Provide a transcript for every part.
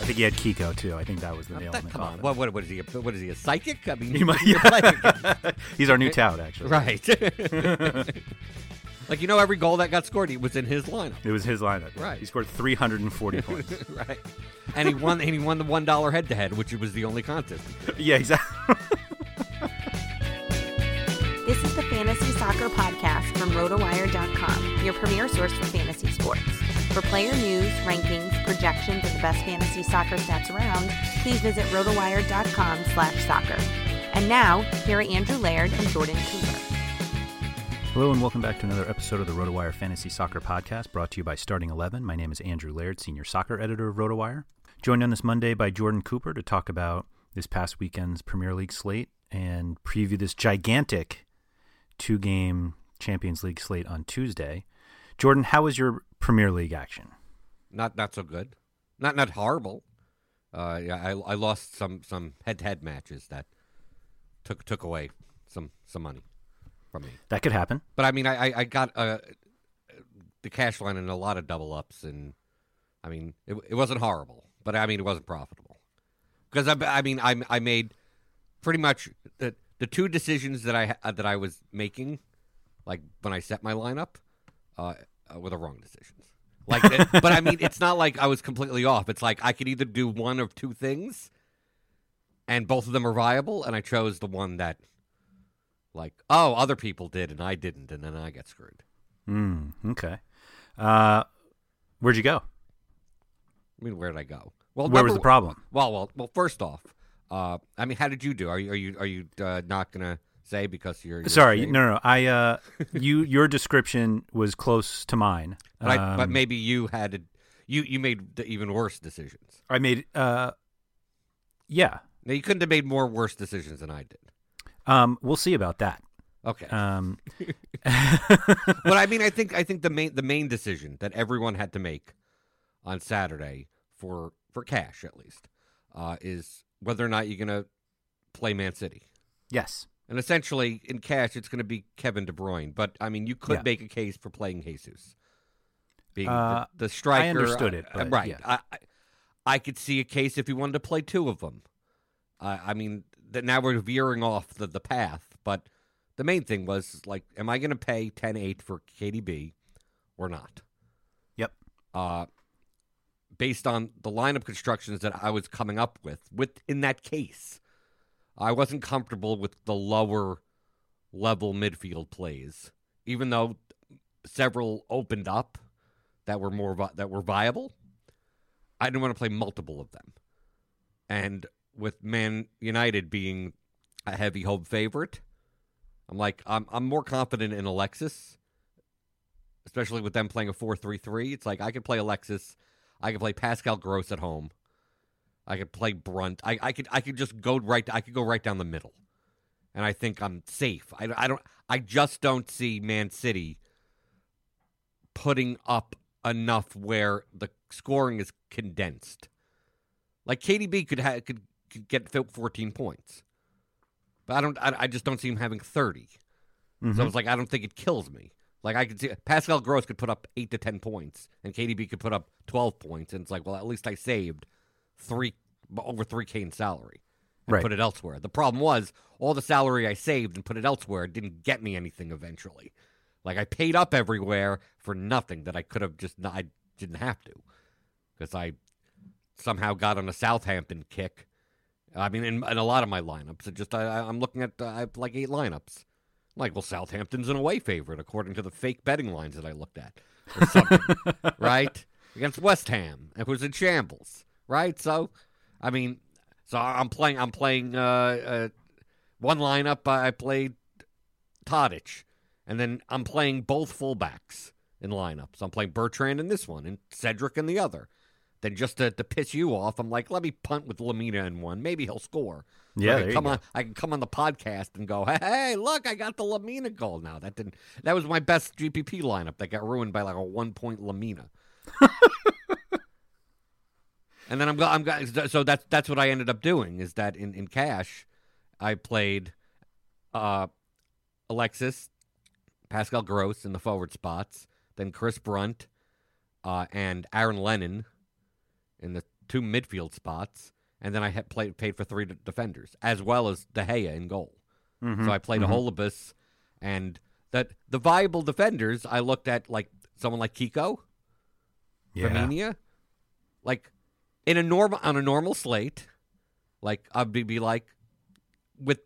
I think he had Kiko too. I think that was the nail That- in the come on, coffin. what, what, what is he? A, what is he? A psychic? I mean, He might- he's a psychic. He's our new tout, actually. right? like you know, every goal that got scored, he was in his lineup, It was his lineup. Right. He scored 340 points. right? And he won. And he won the one dollar head to head, which was the only contest. yeah, exactly. This is the Fantasy Soccer Podcast from RotoWire.com, your premier source for fantasy sports. For player news, rankings, projections, and the best fantasy soccer stats around, please visit RotoWire.com slash soccer. And now, here are Andrew Laird and Jordan Cooper. Hello and welcome back to another episode of the RotoWire Fantasy Soccer Podcast brought to you by Starting 11. My name is Andrew Laird, Senior Soccer Editor of RotoWire. Joined on this Monday by Jordan Cooper to talk about this past weekend's Premier League slate and preview this gigantic two game Champions League slate on Tuesday. Jordan, how was your Premier League action? Not not so good. Not not horrible. Uh, yeah, I I lost some some head to head matches that took took away some some money from me. That could happen. But I mean, I I, got uh, the cash line and a lot of double ups, and I mean, it, it wasn't horrible, but I mean, it wasn't profitable because I I mean, I I made pretty much the the two decisions that I uh, that I was making, like when I set my lineup, uh, uh were the wrong decisions. Like, it- but I mean, it's not like I was completely off. It's like I could either do one of two things, and both of them are viable, and I chose the one that, like, oh, other people did and I didn't, and then I got screwed. Mm, okay. Uh, where'd you go? I mean, where did I go? Well, Where was the problem? Well, well, well. First off, uh, I mean, how did you do? Are you are you are you uh, not gonna say because you're, you're Sorry, ashamed? no, no, no. I, uh, you, your description was close to mine. But, I, but Um, maybe you had to, you you made the even worse decisions. I made, uh, yeah. Now you couldn't have made more worse decisions than I did. Um, we'll see about that. Okay, Um, but I mean, I think I think the main the main decision that everyone had to make on Saturday for for cash at least uh, is whether or not you're gonna play Man City. yes. And essentially, in cash, it's going to be Kevin De Bruyne. But I mean, you could Yeah. make a case for playing Jesus, being Uh, the, the striker. understood it, uh, but right? yeah. I, I I could see a case if you wanted to play two of them. Uh, I mean, that now we're veering off the, the path. But the main thing was like, am I going to pay 10-8 for KDB or not? Yep. Uh, based on the lineup constructions that I was coming up with, with in that case, I wasn't comfortable with the lower level midfield plays, even though several opened up that were more vi- that were viable. I didn't want to play multiple of them, and with Man United being a heavy home favorite. I'm like, I'm I'm more confident in Alexis, especially with them playing a four-three-three. It's like I could play Alexis, I could play Pascal Gross at home, I could play Brunt. I, I could I could just go right. I could go right down the middle, and I think I'm safe. I, I don't. I just don't see Man City putting up enough where the scoring is condensed. Like KDB could ha- could, could get 14 points. But I don't. I, I just don't see him having 30. Mm-hmm. So it's like I don't think it kills me. Like I could see Pascal Gross could put up eight to ten points, and KDB could put up 12 points, and it's like, well, at least I saved three over 3K in salary and Right. put it elsewhere. The problem was all the salary I saved and put it elsewhere didn't get me anything eventually. Like I paid up everywhere for nothing that I could have just not, I didn't have to because I somehow got on a Southampton kick. I mean, in, in a lot of my lineups, it just I, I'm looking at uh, I have like eight lineups. Like, well, Southampton's an away favorite according to the fake betting lines that I looked at, or something, right? Against West Ham, it was in shambles, right? So, I mean, so I'm playing. I'm playing uh, uh, one lineup. I played Tadic, and then I'm playing both fullbacks in lineups. I'm playing Bertrand in this one and Cedric in the other. Then just to, to piss you off, I'm like, let me punt with Lemina in one. Maybe he'll score. Yeah, I can come on. I can come on the podcast and go, hey, look, I got the Lemina goal. Now that didn't. That was my best GPP lineup that got ruined by like a one point Lemina. and then I'm I'm so that's that's what I ended up doing is that in in cash, I played, uh, Alexis, Pascal Gross in the forward spots, then Chris Brunt, uh, and Aaron Lennon in the two midfield spots, and then I had played paid for three defenders as well as De Gea in goal. Mhm, So I played mhm. a and that the viable defenders I looked at like someone like Kiko, Yeah. Like in a normal on a normal slate, like I'd be, be like with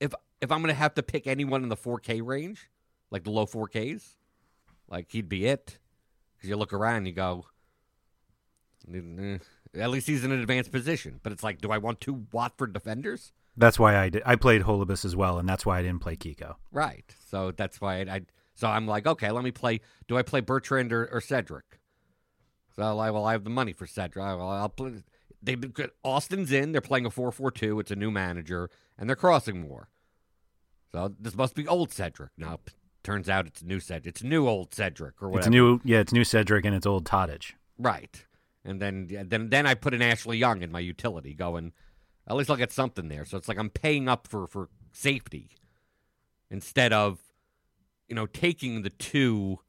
if if I'm gonna have to pick anyone in the 4K range, like the low 4Ks, like he'd be it. Because you look around, you go, "Eh, at least he's in an advanced position. But it's like, do I want two Watford defenders? That's why I did. I played Holebas as well, and that's why I didn't play Kiko. Right. So that's why I. I so I'm like, okay, let me play. Do I play Bertrand or, or Cedric? So I well, I have the money for Cedric. I- Well, I'll play. They Austin's in. They're playing a four-four-two. It's a new manager, and they're crossing more. So this must be old Cedric. Now turns out it's new Cedric. It's new old Cedric or whatever. It's new. Yeah, it's new Cedric and it's old Tadic. Right. And then then then I put an Ashley Young in my utility going, at least I'll get something there. So it's like I'm paying up for for safety instead of you know taking the two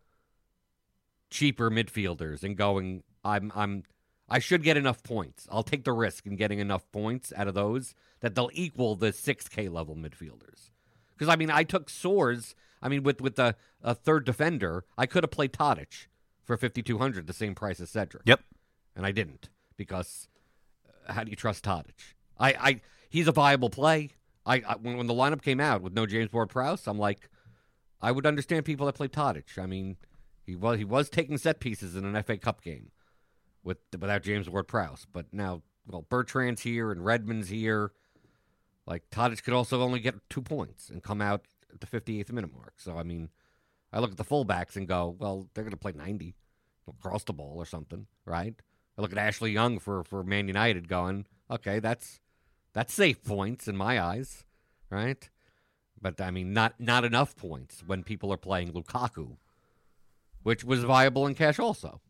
cheaper midfielders and going I'm I'm I should get enough points. I'll take the risk in getting enough points out of those that they'll equal the 6k level midfielders. Cuz I mean I took Soares, I mean with with the a third defender, I could have played Tadic for 5200 the same price as Cedric Yep. And I didn't because uh, how do you trust Tadic? I, I he's a viable play. I, I when, when the lineup came out with no James Ward-Prowse, I'm like, I would understand people that play Tadic. I mean, he was he was taking set pieces in an FA Cup game with without James Ward-Prowse, but now well Bertrand's here and Redmond's here. Like Tadic could also only get two points and come out at the 58th minute mark. So I mean, I look at the fullbacks and go, well, they're going to play 90, They'll cross the ball or something, right? I look at Ashley Young for for Man United, going, okay, that's that's safe points in my eyes, right? But I mean, not not enough points when people are playing Lukaku, which was viable in cash also.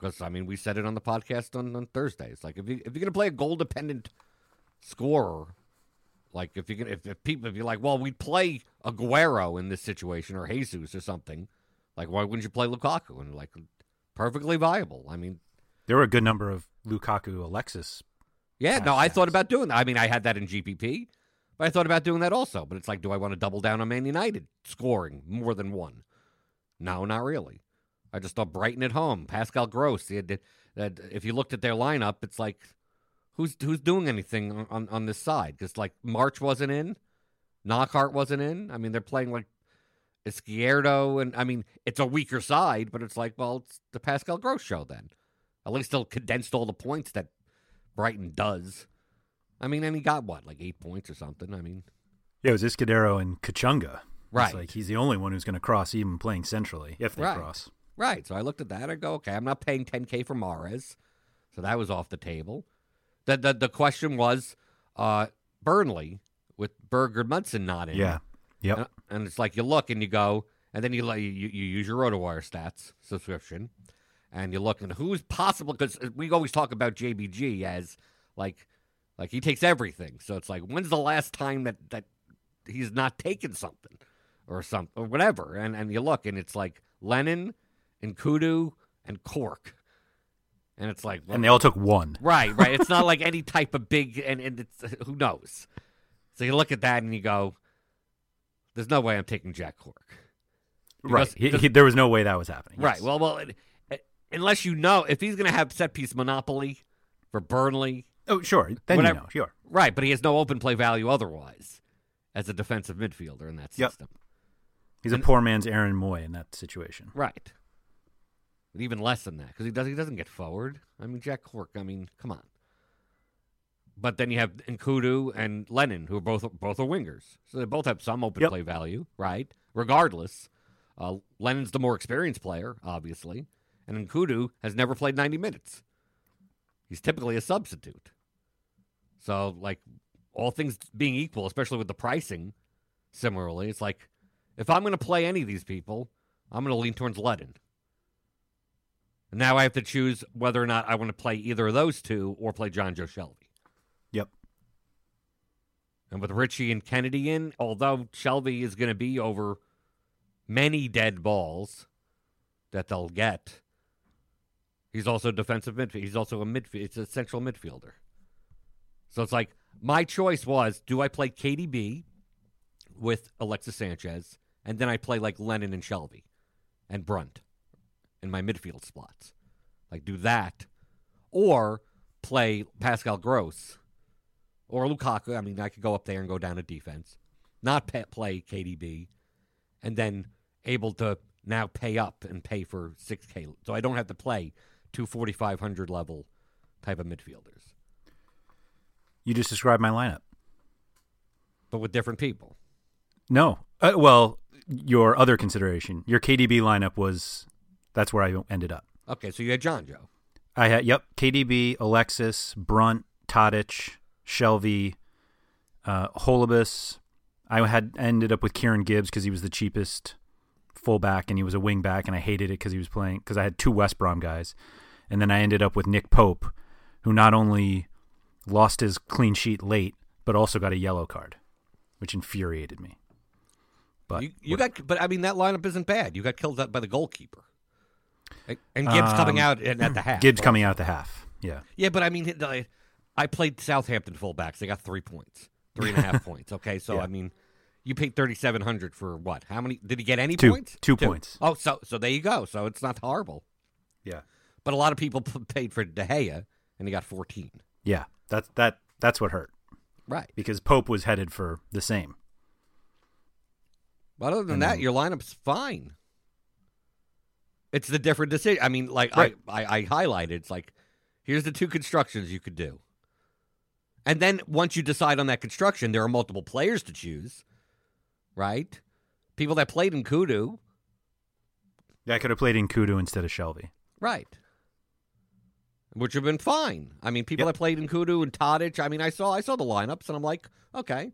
Because I mean, we said it on the podcast on, on Thursday. It's like if you if you're gonna play a goal dependent scorer, like if you can if, if people if you're like, well, we'd play Aguero in this situation or Jesus or something, like why wouldn't you play Lukaku? And like perfectly viable. I mean, There were a good number of Lukaku Alexis. yeah, no, I thought about doing that. I mean, I had that in GPP, but I thought about doing that also. But it's like, do I want to double down on Man United scoring more than one? No, not really. I just thought Brighton at home, Pascal Gross. Had, that if you looked at their lineup, it's like, who's who's doing anything on, on, on this side? Because like March wasn't in, Knockaert wasn't in. I mean, they're playing like Izquierdo, and I mean, it's a weaker side, but it's like, well, it's the Pascal Gross show then. At least they'll condensed all the points that Brighton does. I mean, and he got what, like eight points or something. I mean, Yeah, it was Izquierdo and Kachunga. Right. It's like he's the only one who's going to cross, even playing centrally, if they Right. cross. right. So I looked at that. I go, okay, I'm not paying 10k for Mahrez, so that was off the table. The the the question was, uh, Burnley with Berg Gudmundsson not in. Yeah. Yep. And, and it's like you look and you go, and then you you, you use your RotoWire stats subscription, and you look and who's possible because we always talk about JBG as like like he takes everything. So it's like when's the last time that that he's not taken something or something or whatever, and and you look and it's like Lennon and Kudu and Cork, and it's like and they all took one. Right, right. It's not like any type of big, and, and it's who knows. So you look at that and you go, "There's no way I'm taking Jack Cork." Right. He, he- there was no way that was happening. Right. Yes. Well, well, unless you know if he's going to have set piece monopoly for Burnley, oh, sure. Then whatever- you know. Sure. right? But he has no open play value otherwise as a defensive midfielder in that Yep. system. He's a poor man's Aaron Mooy in that situation. Right. But even less than that because he does he doesn't get forward. I mean, Jack Cork. I mean, come on. But then you have Nkoudou and Lennon, who are both both are wingers, so they both have some open Yep. play value, right? Regardless, uh, Lennon's the more experienced player, obviously, and Nkoudou has never played ninety minutes. He's typically a substitute. So, like, all things being equal, especially with the pricing, similarly, it's like if I'm going to play any of these people, I'm going to lean towards Lennon. And now I have to choose whether or not I want to play either of those two or play Jonjo Shelvey. Yep. And with Ritchie and Kenedy in, although Shelvey is going to be over many dead balls that they'll get, he's also defensive midfield. He's also a midfield. It's a central midfielder. So it's like my choice was: do I play KDB with Alexis Sanchez, and then I play like Lennon and Shelvey and Brunt in my midfield spots, like do that, or play Pascal Gross or Lukaku. I mean, I could go up there and go down to defense, not play KDB, and then able to now pay up and pay for 6K. So I don't have to play two 4,500 level type of midfielders, You just described my lineup. but with different people. No. Uh, well, your other consideration, your KDB lineup was that's where I ended up. Okay, so you had Jonjo. I had yep, KDB, Alexis, Brunt, Tadic, Shelvey, uh, Holebas. I had ended up with Kieran Gibbs because he was the cheapest fullback and he was a wing back, and I hated it because he was playing because I had two West Brom guys, and then I ended up with Nick Pope, who not only lost his clean sheet late but also got a yellow card, which infuriated me. But you, you got, but I mean that lineup isn't bad. You got killed by the goalkeeper, and Gibbs coming Um, out at, at the half. Gibbs coming out at the half. Yeah. Yeah, but I mean, I, played Southampton fullbacks. They got three points, three and a half points. Okay, so Yeah. I mean, you paid thirty seven hundred for what? How many? Did he get any Two. points? Two points. Oh, so so there you go. So it's not horrible. Yeah. But a lot of people p- paid for De Gea, and he got fourteen. Yeah. That's that that's what hurt Right. because Pope was headed for the same. But other than And that, then- your lineup's fine. It's the different decision. I mean, like Right. I, I, I highlighted, it's like here's the two constructions you could do. And then once you decide on that construction, there are multiple players to choose, right? People that played Nkoudou, Yeah, I could have played Nkoudou instead of Shelvey. right? Which have been fine. I mean, people Yep. that played Nkoudou and Tadic. I mean, I saw I saw the lineups, and I'm like, okay.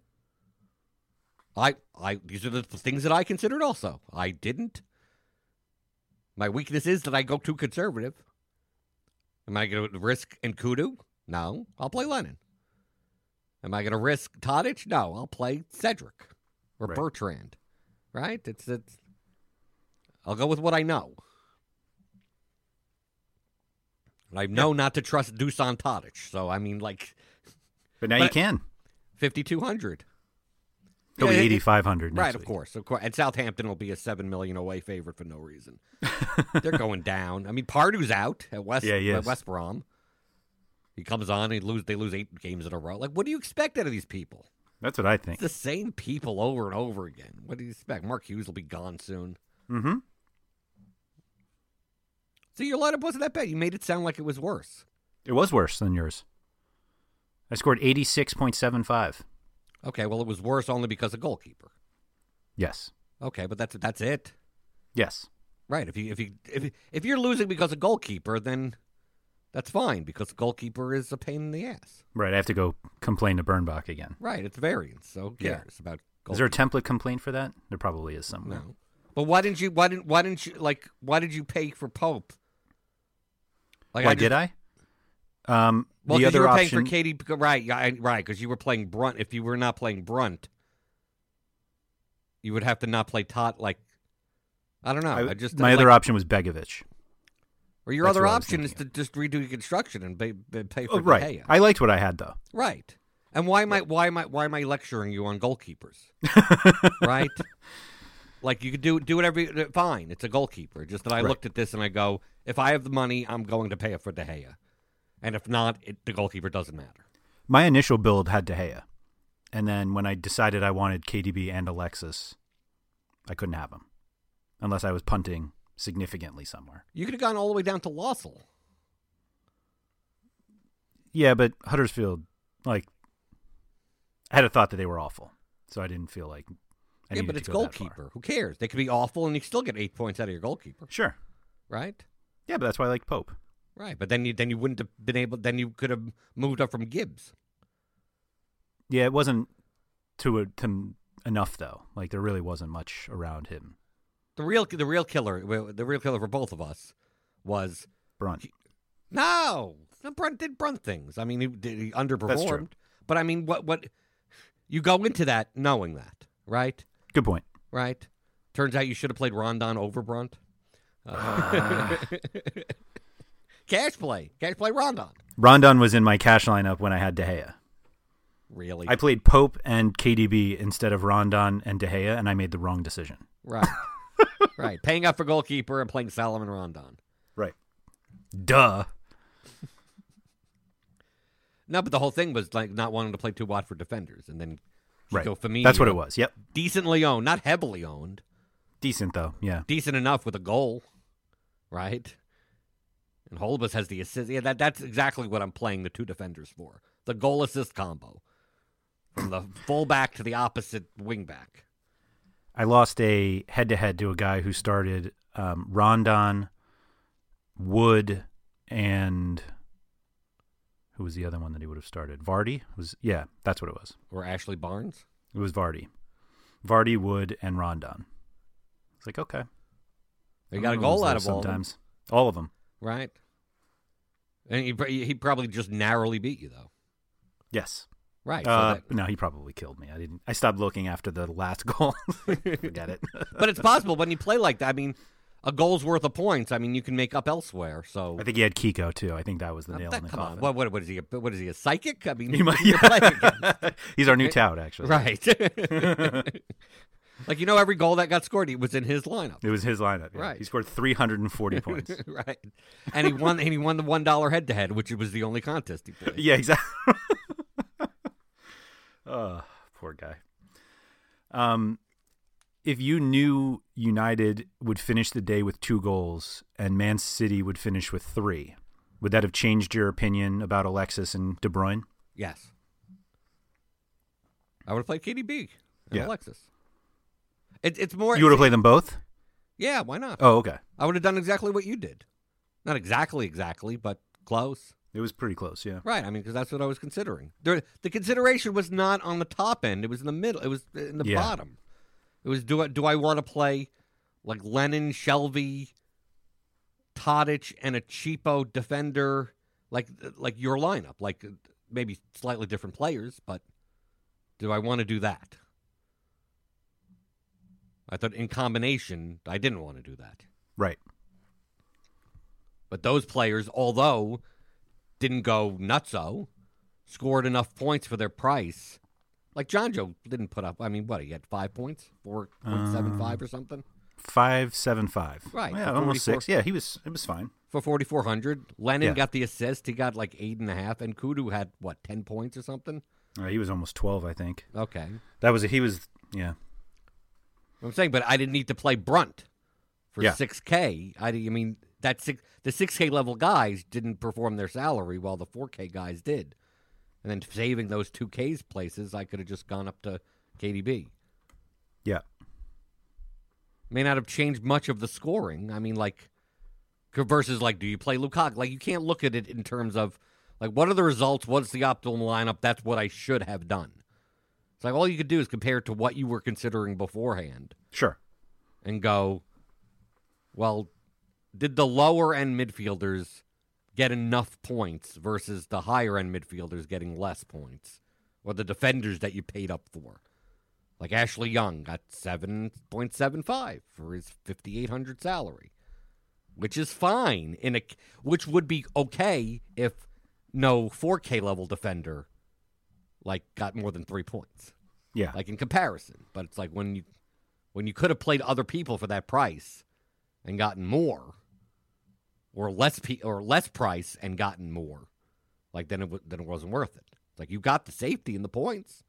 I I these are the things that I considered. Also, I didn't. My weakness is that I go too conservative. Am I going to risk Nkoudou? No, I'll play Lennon. Am I going to risk Tadic? No, I'll play Cedric or Right. Bertrand. Right? It's it's. I'll go with what I know. And I know not to trust Dusan Tadic. So I mean, like But now But- you can. fifty two hundred. He'll Yeah, be eighty five hundred. Right, of course, of course. And Southampton will be a seven million away favorite for no reason. They're going down. I mean, Pardew's out at West Yeah, at. West Brom. He comes on, he lose. They lose eight games in a row. Like, what do you expect out of these people? That's what I think. It's the same people over and over again. What do you expect? Mark Hughes will be gone soon. Mm-hmm. So your lineup wasn't that bad. You made it sound like it was worse. It was worse than yours. I scored 86.75. Okay, well, it was worse only because of goalkeeper. Yes. Okay, but that's that's it. Yes. Right. If you if you if if you're losing because of goalkeeper, then that's fine because the goalkeeper is a pain in the ass. Right. I have to go complain to Bernbach again. Right. It's variance. So who Yeah. cares about Is there a template complaint for that? There probably is somewhere. No. But why didn't you? Why didn't? Why didn't you? Like, why did you pay for Pope? Like, Why just- did I? Um, Well, the 'cause you were option, paying for Katie, right? I- Right, because you were playing Brunt. If you were not playing Brunt, you would have to not play Tot. Like, I don't know. I, I- just my like, other option was Begovic. or your that's other I option is to just redo your construction and pay, pay for Oh, right. Gea. I liked what I had though. Right. And why am I why am I why am I lecturing you on goalkeepers? right? Like you could do do whatever you- uh, fine, it's a goalkeeper. Just that I Right. looked at this and I go, if I have the money, I'm going to pay it for De Gea. And if not, it, the goalkeeper doesn't matter. My initial build had De Gea, and then when I decided I wanted KDB and Alexis, I couldn't have them unless I was punting significantly somewhere. You could have gone all the way down to Lössl. Yeah, but Huddersfield, like, I had a thought that they were awful, so I didn't feel like. I yeah, but it's go that far. goalkeeper. Who cares? They could be awful and you still get eight points out of your goalkeeper. Sure. Right? Yeah, but that's why I like Pope. Right. But then you then you wouldn't have been able then you could have moved up from Gibbs. Yeah, it wasn't to a, to enough though. Like there really wasn't much around him. The real the real killer the real killer for both of us was Brunt. No, Brunt did Brunt things. I mean, he, he underperformed. true. But I mean, what what you go into that knowing that, right? Good point. Right. Turns out you should have played Rondon over Brunt. Uh, cash play, cash play Rondon. Rondon was in my cash lineup when I had De Gea. Really? I played Pope and KDB instead of Rondon and De Gea, and I made the wrong decision. right. right. Paying up for goalkeeper and playing Solomon Rondon. Right. Duh. No, but the whole thing was like not wanting to play two Watford defenders, and then Right. Firmino, That's what it was. Yep. Decently owned, not heavily owned. Decent though. Yeah. decent enough with a goal, right? And Holebas has the assist. Yeah, that, that's exactly what I'm playing the two defenders for. The goal assist combo. From the fullback to the opposite wingback. I lost a head to head to a guy who started um, Rondon, Wood, and who was the other one that he would have started? Vardy was yeah, that's what it was. Or Ashley Barnes. It was Vardy, Vardy, Wood, and Rondon. It's like okay, They got a goal out of all of them, sometimes. All of them. right? And he, he probably just narrowly beat you, though. Yes. Right. so Uh, that- no, he probably killed me. I didn't. I stopped looking after the last goal. Forget it. but it's possible when you play like that. I mean, a goal's worth of points. I mean, you can make up elsewhere. So I think he had Kiko too. I think that was the Uh, nail that- in the come coffin. on, what, what, what is he? A, what is he? A psychic? I mean, He might- against- He's our new tout, actually. Right. like you know, every goal that got scored, he was in his lineup. It was his lineup. yeah. Right. He scored 340 points. right. And he won. and he won the one dollar head to head, which was the only contest he played. yeah, exactly. oh, poor guy. Um, if you knew United would finish the day with two goals and Man City would finish with three, would that have changed your opinion about Alexis and De Bruyne? Yes. I would have played KDB and Yeah. Alexis. It, it's more. You would have played them both? Yeah, why not? Oh, okay. I would have done exactly what you did. Not exactly, exactly, but close. It was pretty close, yeah. Right. I mean, because that's what I was considering. There, the consideration was not on the top end; it was in the middle. It was in the Yeah. bottom. It was do I do I want to play like Lennon, Shelvey, Tadic, and a cheapo defender like like your lineup, like maybe slightly different players, but do I want to do that? I thought in combination, I didn't want to do that. Right. But those players, although didn't go nutso, scored enough points for their price. Like Jonjo didn't put up. I mean, what he had five points, four point seven five or something Five seven five. Right, Yeah, almost six. Yeah, he was. It was fine. for forty four hundred. Lennon Yeah. got the assist. He got like eight and a half, and Kudu had what ten points or something. Uh, he was almost twelve, I think. Okay, That was. He was. Yeah. I'm saying, but I didn't need to play Brunt for Yeah. six K. I, I mean that six the six K level guys didn't perform their salary while the four K guys did. And then saving those two K's places, I could have just gone up to KDB. Yeah. May not have changed much of the scoring. I mean, like versus like, do you play Lukaku? Like, you can't look at it in terms of like what are the results? What's the optimal lineup? That's what I should have done. It's like all you could do is compare it to what you were considering beforehand Sure. and go, well, did the lower end midfielders get enough points versus the higher end midfielders getting less points? Or the defenders that you paid up for? Like Ashley Young got 7.75 for his 5800 salary, which is fine in a which would be okay if no 4K level defender like got more than 3 points Yeah. like in comparison. But it's like when you when you could have played other people for that price and gotten more, or less pe- or less price and gotten more, like then it w- then it wasn't worth it. It's like you got the safety and the points,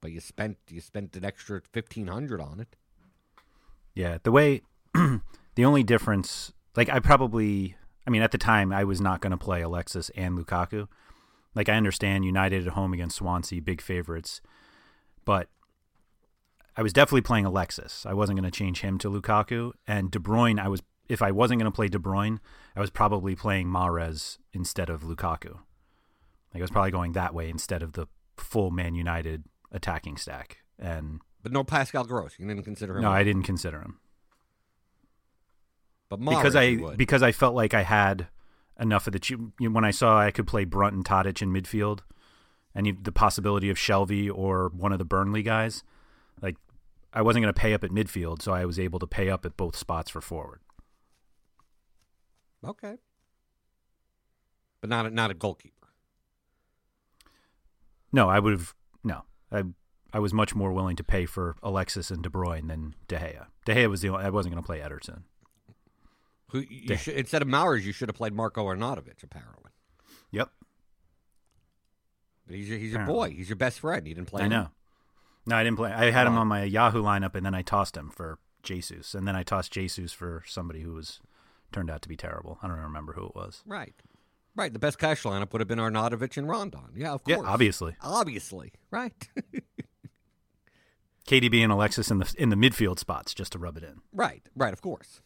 but you spent you spent an extra fifteen hundred on it. Yeah, the way the only difference, like I probably, I mean, at the time I was not going to play Alexis and Lukaku. Like I understand United at home against Swansea, big favorites, but I was definitely playing Alexis. I wasn't going to change him to Lukaku and De Bruyne. I was if I wasn't going to play De Bruyne, I was probably playing Mahrez instead of Lukaku. Like I was probably going that way instead of the full Man United attacking stack. And But no Pascal Gross. You didn't consider him. no, I didn't consider him. But because Mahrez I you would. because I felt like I had enough of the you know, when I saw I could play Brunt and Tadic in midfield, and you- the possibility of Shelvey or one of the Burnley guys, like I wasn't going to pay up at midfield, so I was able to pay up at both spots for forward. Okay, but not a, not a goalkeeper. No, I would have no. I I was much more willing to pay for Alexis and De Bruyne than De Gea. De Gea was the only, I wasn't going to play Ederson. Who you should, instead of Mahrez, you should have played Marco Arnautovic. Apparently, Yep, but he's your, he's your boy. He's your best friend. You didn't play. I him? know. No, I didn't play. I had him on my Yahoo lineup, and then I tossed him for Jesus, and then I tossed Jesus for somebody who was turned out to be terrible. I don't remember who it was. Right. Right. The best cash lineup would have been Arnautovic and Rondon. Yeah, of course. Yeah, obviously. Obviously. Right. KDB and Alexis in the in the midfield spots just to rub it in. right. Right. Of course.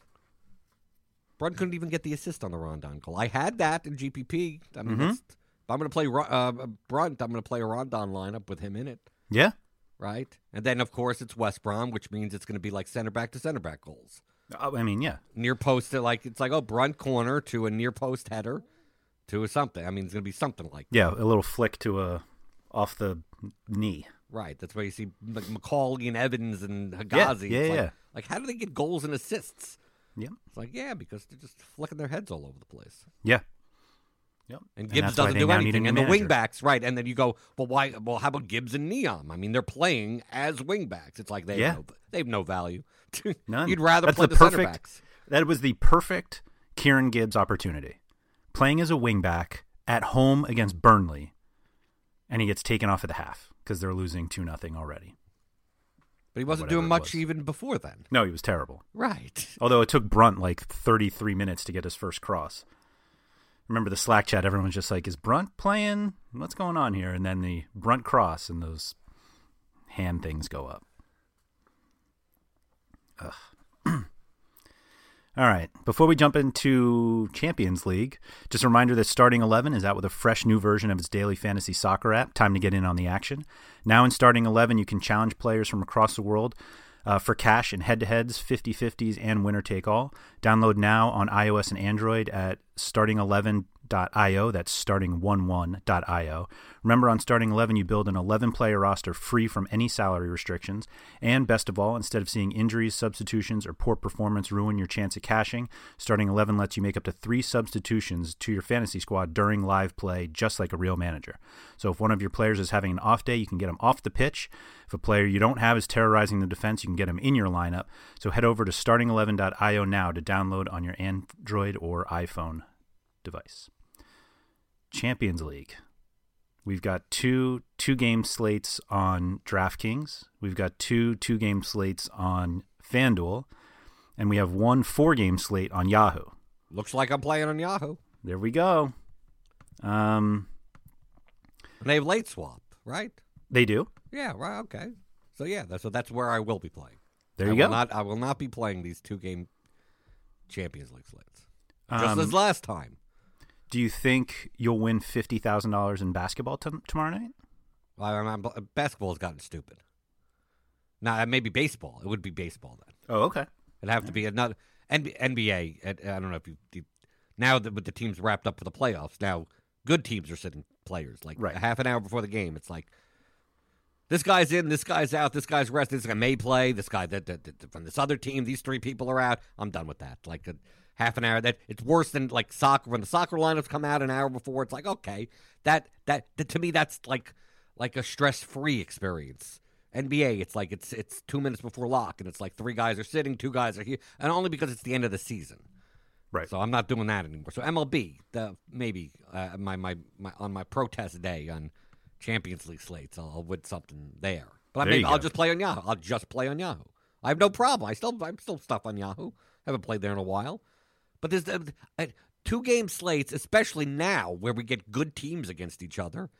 Brunt couldn't even get the assist on the Rondon goal. I had that in GPP. I mean, Mhm. that's- if I'm going to play uh, Brunt, I'm going to play a Rondon lineup with him in it. Yeah, Right. And then, of course, it's West Brom, which means it's going to be like center back to center back goals. Oh, I mean, yeah, Near post, it like it's like, oh, Brunt corner to a near post header to a something. I mean, it's going to be something like yeah, a little flick to a off the knee. Right. That's why you see like McAuley and Evans and Yeah, Hegazi. yeah, It's like, yeah. like, how do they get goals and assists? Yeah. It's like, yeah, because they're just flicking their heads all over the place. yeah, yep. And Gibbs why doesn't do now need a anything. And the wingbacks, right. And then you go, well, why? Well, how about Gibbs and Nyom? I mean, they're playing as wingbacks. It's like they, Yeah. have, no, they have no value. None. You'd rather That's play the the, center backs. That was the perfect Kieran Gibbs opportunity. Playing as a wingback at home against Burnley, and he gets taken off at the half because they're losing two nothing already. But he wasn't doing much was. even before then. No, he was terrible. Right. Although it took Brunt like 33 minutes to get his first cross. Remember the Slack chat? Everyone's just like, "Is Brunt playing? What's going on here?" And then the Brunt cross and those hand things go up. Ugh. All right. Before we jump into Champions League, just a reminder that Starting 11 is out with a fresh new version of its daily fantasy soccer app. Time to get in on the action. Now in Starting 11, you can challenge players from across the world uh, for cash in head to heads, 50 50s, and winner take all. Download now on iOS and Android at starting11.io. That's starting11.io. Remember, on Starting 11, you build an 11 player roster free from any salary restrictions. And best of all, instead of seeing injuries, substitutions, or poor performance ruin your chance at cashing, Starting 11 lets you make up to three substitutions to your fantasy squad during live play, just like a real manager. So if one of your players is having an off day, you can get them off the pitch. If a player you don't have is terrorizing the defense, you can get him in your lineup. So head over to starting11.io now to download on your Android or iPhone device. Champions League. We've got two two game slates on DraftKings. We've got two two game slates on FanDuel, and we have one four game slate on Yahoo. Looks like I'm playing on Yahoo. There we go. Um, And they have late swap, right? They do. Yeah, right. Okay. So yeah, that's so that's where I will be playing. There I you will go. Not, I will not be playing these two game Champions League slates. Just Um, as last time. Do you think you'll win fifty thousand dollars in basketball t- tomorrow night? Well, I'm, I'm- basketball has gotten stupid. Now maybe baseball. It would be baseball then. Oh, okay. It'd have to be another NB NBA. I don't know if you, you now that with the teams wrapped up for the playoffs. Now good teams are sitting players like Right. a half an hour before the game. It's like this guy's in, this guy's out, this guy's rested, this guy may play, this guy that, that, that from this other team, these three people are out. I'm done with that. Like a half an hour. That it's worse than like soccer when the soccer lineups come out an hour before. It's like okay, that that, that to me that's like like a stress free experience. NBA, it's like it's it's two minutes before lock, and it's like three guys are sitting, two guys are here, and only because it's the end of the season. Right. So I'm not doing that anymore. So MLB, the maybe uh, my, my my on my protest day on Champions League slates, I'll, I'll win something there. But I There you I'll go. just play on Yahoo. I'll just play on Yahoo. I have no problem. I still I'm still stuff on Yahoo. Haven't played there in a while. But there's uh, uh, two game slates, especially now where we get good teams against each other.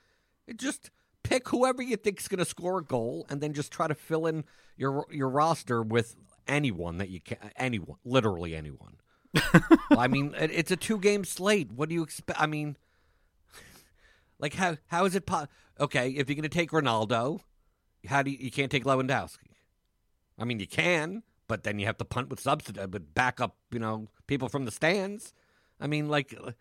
It just pick whoever you think's going to score a goal, and then just try to fill in your your roster with anyone that you can. Anyone, literally anyone. I mean, it- it's a two game slate. What do you expect? I mean, like how how is it? Po- okay, if you're going to take Ronaldo, how do you, you can't take Lewandowski? I mean, you can, but then you have to punt with substitute, uh, but back up, you know, people from the stands. I mean, like uh,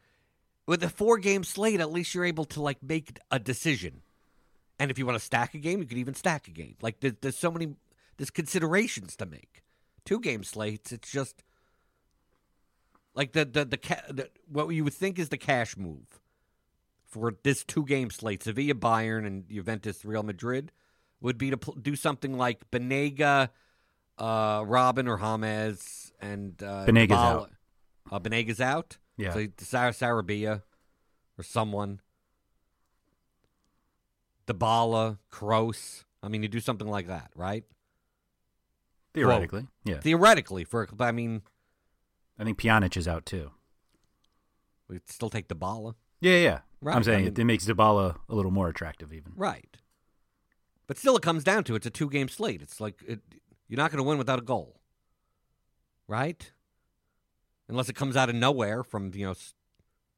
with a four game slate, at least you're able to like make a decision. And if you want to stack a game, you could even stack a game. Like there's, there's so many there's considerations to make. Two game slates, it's just like the the the, ca- the what you would think is the cash move for this two game slate, Sevilla, Bayern, and Juventus, Real Madrid, would be to pl- do something like Banega, uh, Robben or James, and uh, Banega's Dybala. out. Uh, Banega's out. Yeah. So Sar- Sarabia or someone. Dybala, Kroos. I mean, you do something like that, right? Theoretically, yeah. Theoretically, for I mean, I think Pjanic is out too. we'd still take Dybala, Yeah, yeah. Right, I'm saying I mean- it, it makes Dybala a little more attractive, even. right? But still, it comes down to it's a two game slate. It's like it, you're not going to win without a goal, right? Unless it comes out of nowhere from you know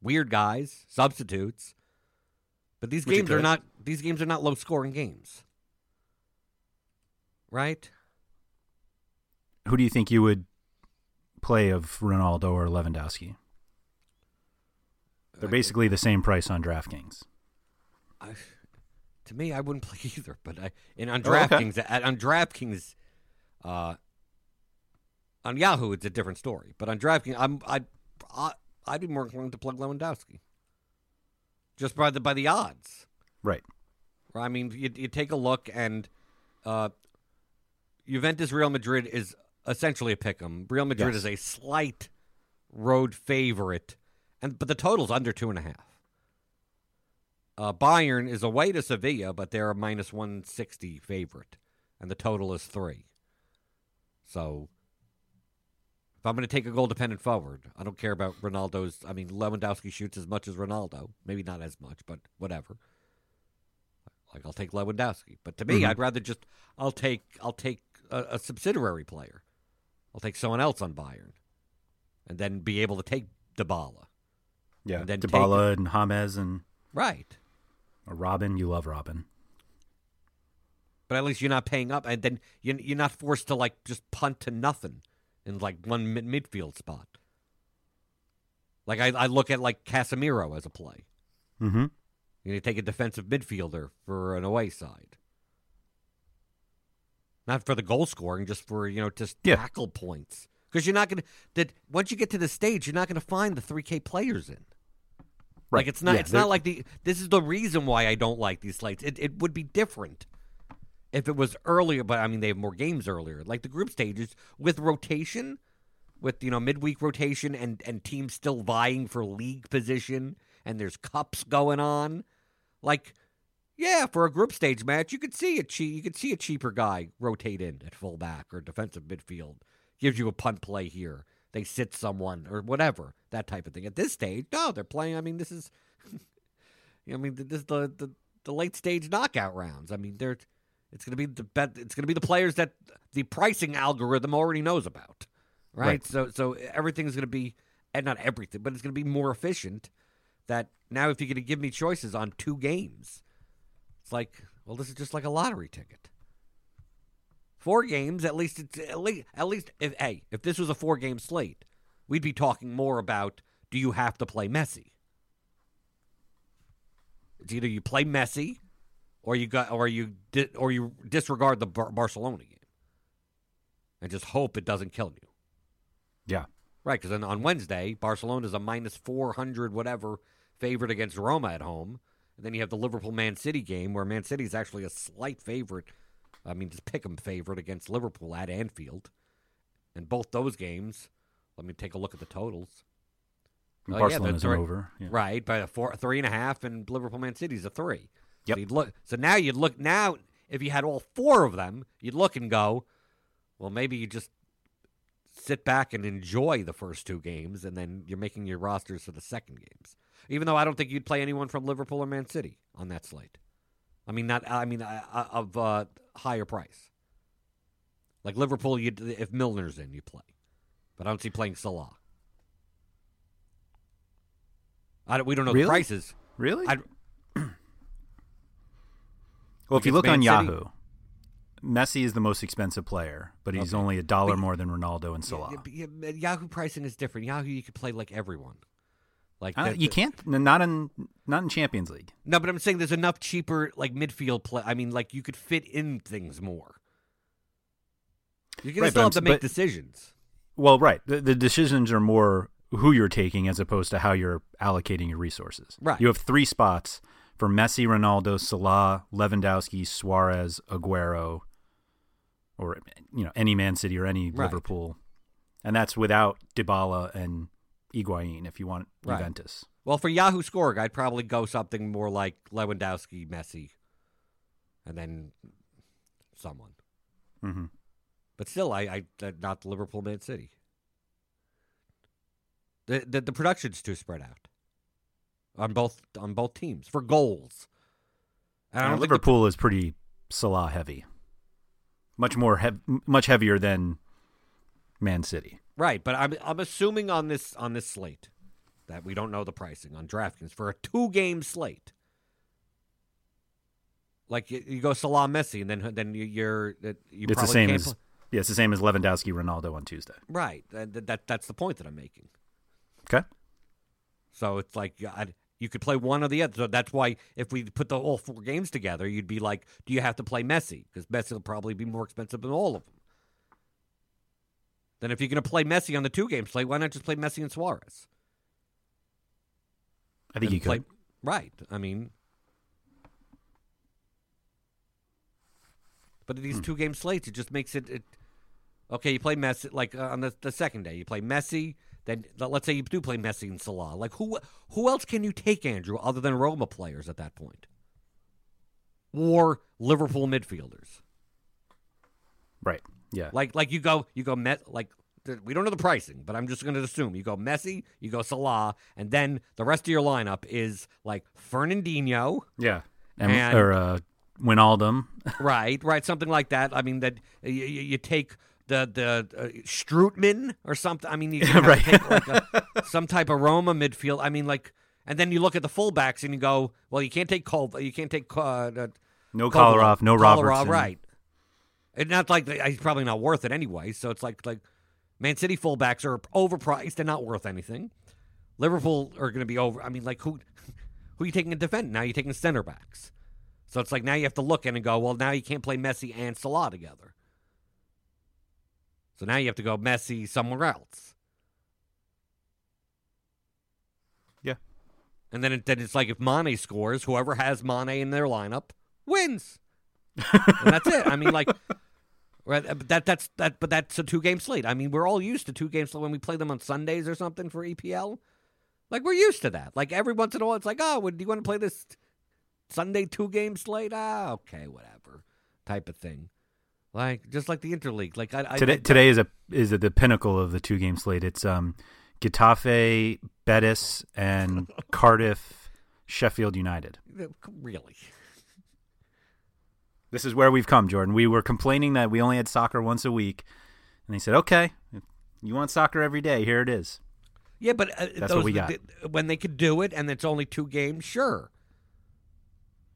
weird guys, substitutes. But these Which games are not these games are not low scoring games, right? Who do you think you would play of Ronaldo or Lewandowski? They're basically the same price on DraftKings. I, to me, I wouldn't play either. But I and on Oh, okay. DraftKings, at, on DraftKings, uh, on Yahoo, it's a different story. But on DraftKings, I'm I, I I'd be more inclined to plug Lewandowski, just by the by the odds. Right. I mean, you, you take a look, and uh, Juventus Real Madrid is essentially a pick 'em. Real Madrid Yes. is a slight road favorite, and but the total's under two and a half. Uh, Bayern is away to Sevilla, but they're a minus one sixty favorite, and the total is three. So, if I'm going to take a goal dependent forward, I don't care about Ronaldo's. I mean, Lewandowski shoots as much as Ronaldo, maybe not as much, but whatever. Like I'll take Lewandowski, but to me, Mhm. I'd rather just I'll take I'll take a, a subsidiary player. I'll take someone else on Bayern, and then be able to take Dybala. Yeah. And then take and James and Right. or Robben. You love Robben. But at least you're not paying up, and then you're, you're not forced to like just punt to nothing in like one mid- midfield spot. Like I, I look at like Casemiro as a play. Mm-hmm. You need to take a defensive midfielder for an away side, not for the goal scoring, just for you know just Yeah. tackle points. Because you're not to that once you get to the stage, you're not going to find the three K players in. Right. Like it's not Yeah, it's not like the this is the reason why I don't like these slates. It it would be different if it was earlier, but I mean they have more games earlier. Like the group stages with rotation, with you know midweek rotation and and teams still vying for league position and there's cups going on. Like yeah, for a group stage match, you could see a che- you could see a cheaper guy rotate in at fullback or defensive midfield. Gives you a punt play here. They sit someone or whatever, that type of thing. At this stage, no, they're playing. I mean, this is, I mean, this is the, the the late stage knockout rounds. I mean, there's it's going to be the bet. It's going to be the players that the pricing algorithm already knows about, right? Right. So so everything's going to be, and not everything, but it's going to be more efficient. That now, if you're going to give me choices on two games, it's like, well, this is just like a lottery ticket. Four games, at least. It's at least at least if hey, if this was a four game slate, we'd be talking more about do you have to play Messi? It's either you play Messi, or you got, or you di- or you disregard the Bar- Barcelona game, and just hope it doesn't kill you. Yeah. Right, because on Wednesday, Barcelona is a minus four hundred whatever favorite against Roma at home, and then you have the Liverpool Man City game where Man City is actually a slight favorite. I mean, just pick 'em favorite against Liverpool at Anfield, and both those games. Let me take a look at the totals. Oh, yeah, Barcelona's they're an three- over. Yeah. Right, by a four, three and a half, and Liverpool Man City's a three. Yep. So, you'd look, so now you'd look now if you had all four of them, you'd look and go, well, maybe you just sit back and enjoy the first two games, and then you're making your rosters for the second games. Even though I don't think you'd play anyone from Liverpool or Man City on that slate. I mean, not. I mean, uh, uh, of uh, higher price. Like Liverpool, you if Milner's in, you play, but I don't see playing Salah. I don't, we don't know Really? the prices. Really? I'd, well, if you look on City. Yahoo, Messi is the most expensive player, but he's Okay. only a dollar But- more than Ronaldo and Salah. Yeah, yeah, Yahoo pricing is different. Yahoo, you could play like everyone. Like the- you can't. Not in not in Champions League. No, but I'm saying there's enough cheaper like midfield play. I mean, like you could fit in things more. You're gonna Right, still have to make but- decisions. Well, right. The, the decisions are more who you're taking as opposed to how you're allocating your resources. Right. You have three spots for Messi, Ronaldo, Salah, Lewandowski, Suarez, Aguero, or you know any Man City or any Right. Liverpool, and that's without Dybala and Higuain if you want Right. Juventus. Well, for Yahoo scoring, I'd probably go something more like Lewandowski, Messi, and then someone. Mm-hmm. But still, I, I not the Liverpool, Man City. The, the the production's too spread out on both on both teams for goals. Don't think the- Liverpool is pretty Salah heavy, much more hev- much heavier than Man City. right, but I'm I'm assuming on this on this slate that we don't know the pricing on DraftKings for a two game slate. Like you, you go Salah, Messi, and then then you, you're you it's the same can't as yeah, it's the same as Lewandowski, Ronaldo on Tuesday. right. That, that that's the point that I'm making. Okay. So it's like I, you could play one or the other. So that's why if we put the all four games together, you'd be like, do you have to play Messi? Because Messi will probably be more expensive than all of them. Then if you're going to play Messi on the two game slate, why not just play Messi and Suarez? I think And you could. right. I mean, but these two game slates, it just makes it. it okay, you play Messi like uh, on the the second day, you play Messi. Then let's say you do play Messi and Salah. Like who who else can you take, Andrew, other than Roma players at that point, or Liverpool midfielders? Right. Yeah. Like like you go you go Met like we don't know the pricing, but I'm just going to assume you go Messi, you go Salah, and then the rest of your lineup is like Fernandinho, yeah. And, and- or uh, Wijnaldum. right, right, something like that. I mean that you, you, you take the the uh, Strootman or something. I mean you Right. take like a, some type of Roma midfield. I mean like, and then you look at the fullbacks and you go, well, you can't take Col, you can't take uh, uh, no Kolarov, no Kolarov, Robertson. right? And not like he's probably not worth it anyway. So it's like like Man City fullbacks are overpriced and not worth anything. Liverpool are going to be over. I mean, like who who are you taking a defend? Now you're taking center backs. So it's like now you have to look in and go, well, now you can't play Messi and Salah together. So now you have to go Messi somewhere else. Yeah. And then, it, then it's like if Mane scores, whoever has Mane in their lineup wins. and that's it. I mean, like, right, uh, but that that's that, but that's a two game slate. I mean, we're all used to two games when we play them on Sundays or something for EPL. Like we're used to that. Like every once in a while, it's like, oh, would do you want to play this Sunday two game slate? Ah, okay, whatever, type of thing. Like just like the interleague. Like I, I Today, I- today is a is the pinnacle of the two game slate. It's um, Getafe, Betis, and Cardiff, Sheffield United. really. This is where we've come, Jordan. We were complaining that we only had soccer once a week, and they said, "Okay, you want soccer every day? Here it is." Yeah, but uh, That's those, what we got. th- when they could do it, and it's only two games, sure.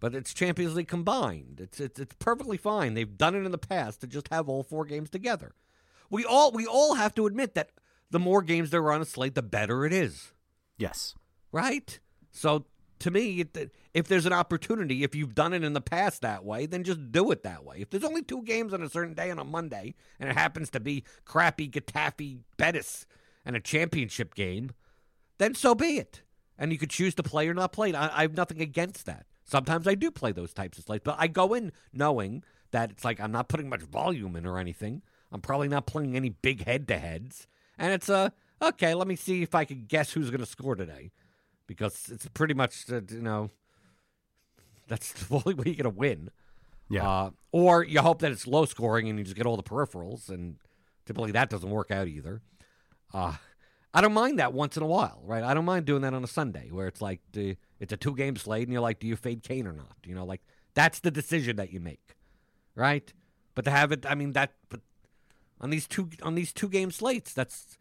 But it's Champions League combined. It's it's it's perfectly fine. They've done it in the past to just have all four games together. We all we all have to admit that the more games there are on a slate, the better it is, Yes. right? So to me, if there's an opportunity, if you've done it in the past that way, then just do it that way. If there's only two games on a certain day on a Monday, and it happens to be crappy Getafe Betis and a championship game, then so be it. And you could choose to play or not play. I, I have nothing against that. Sometimes I do play those types of slates, but I go in knowing that it's like I'm not putting much volume in or anything. I'm probably not playing any big head to heads. And it's a, okay, let me see if I can guess who's going to score today. Because it's pretty much, uh, you know, that's the only way you're going to win. Yeah. Uh, or you hope that it's low scoring and you just get all the peripherals, and typically that doesn't work out either. Uh, I don't mind that once in a while, right? I don't mind doing that on a Sunday where it's like the, it's a two game slate and you're like, do you fade Kane or not? You know, like that's the decision that you make, right? But to have it, I mean that, but on these two on these two game slates, that's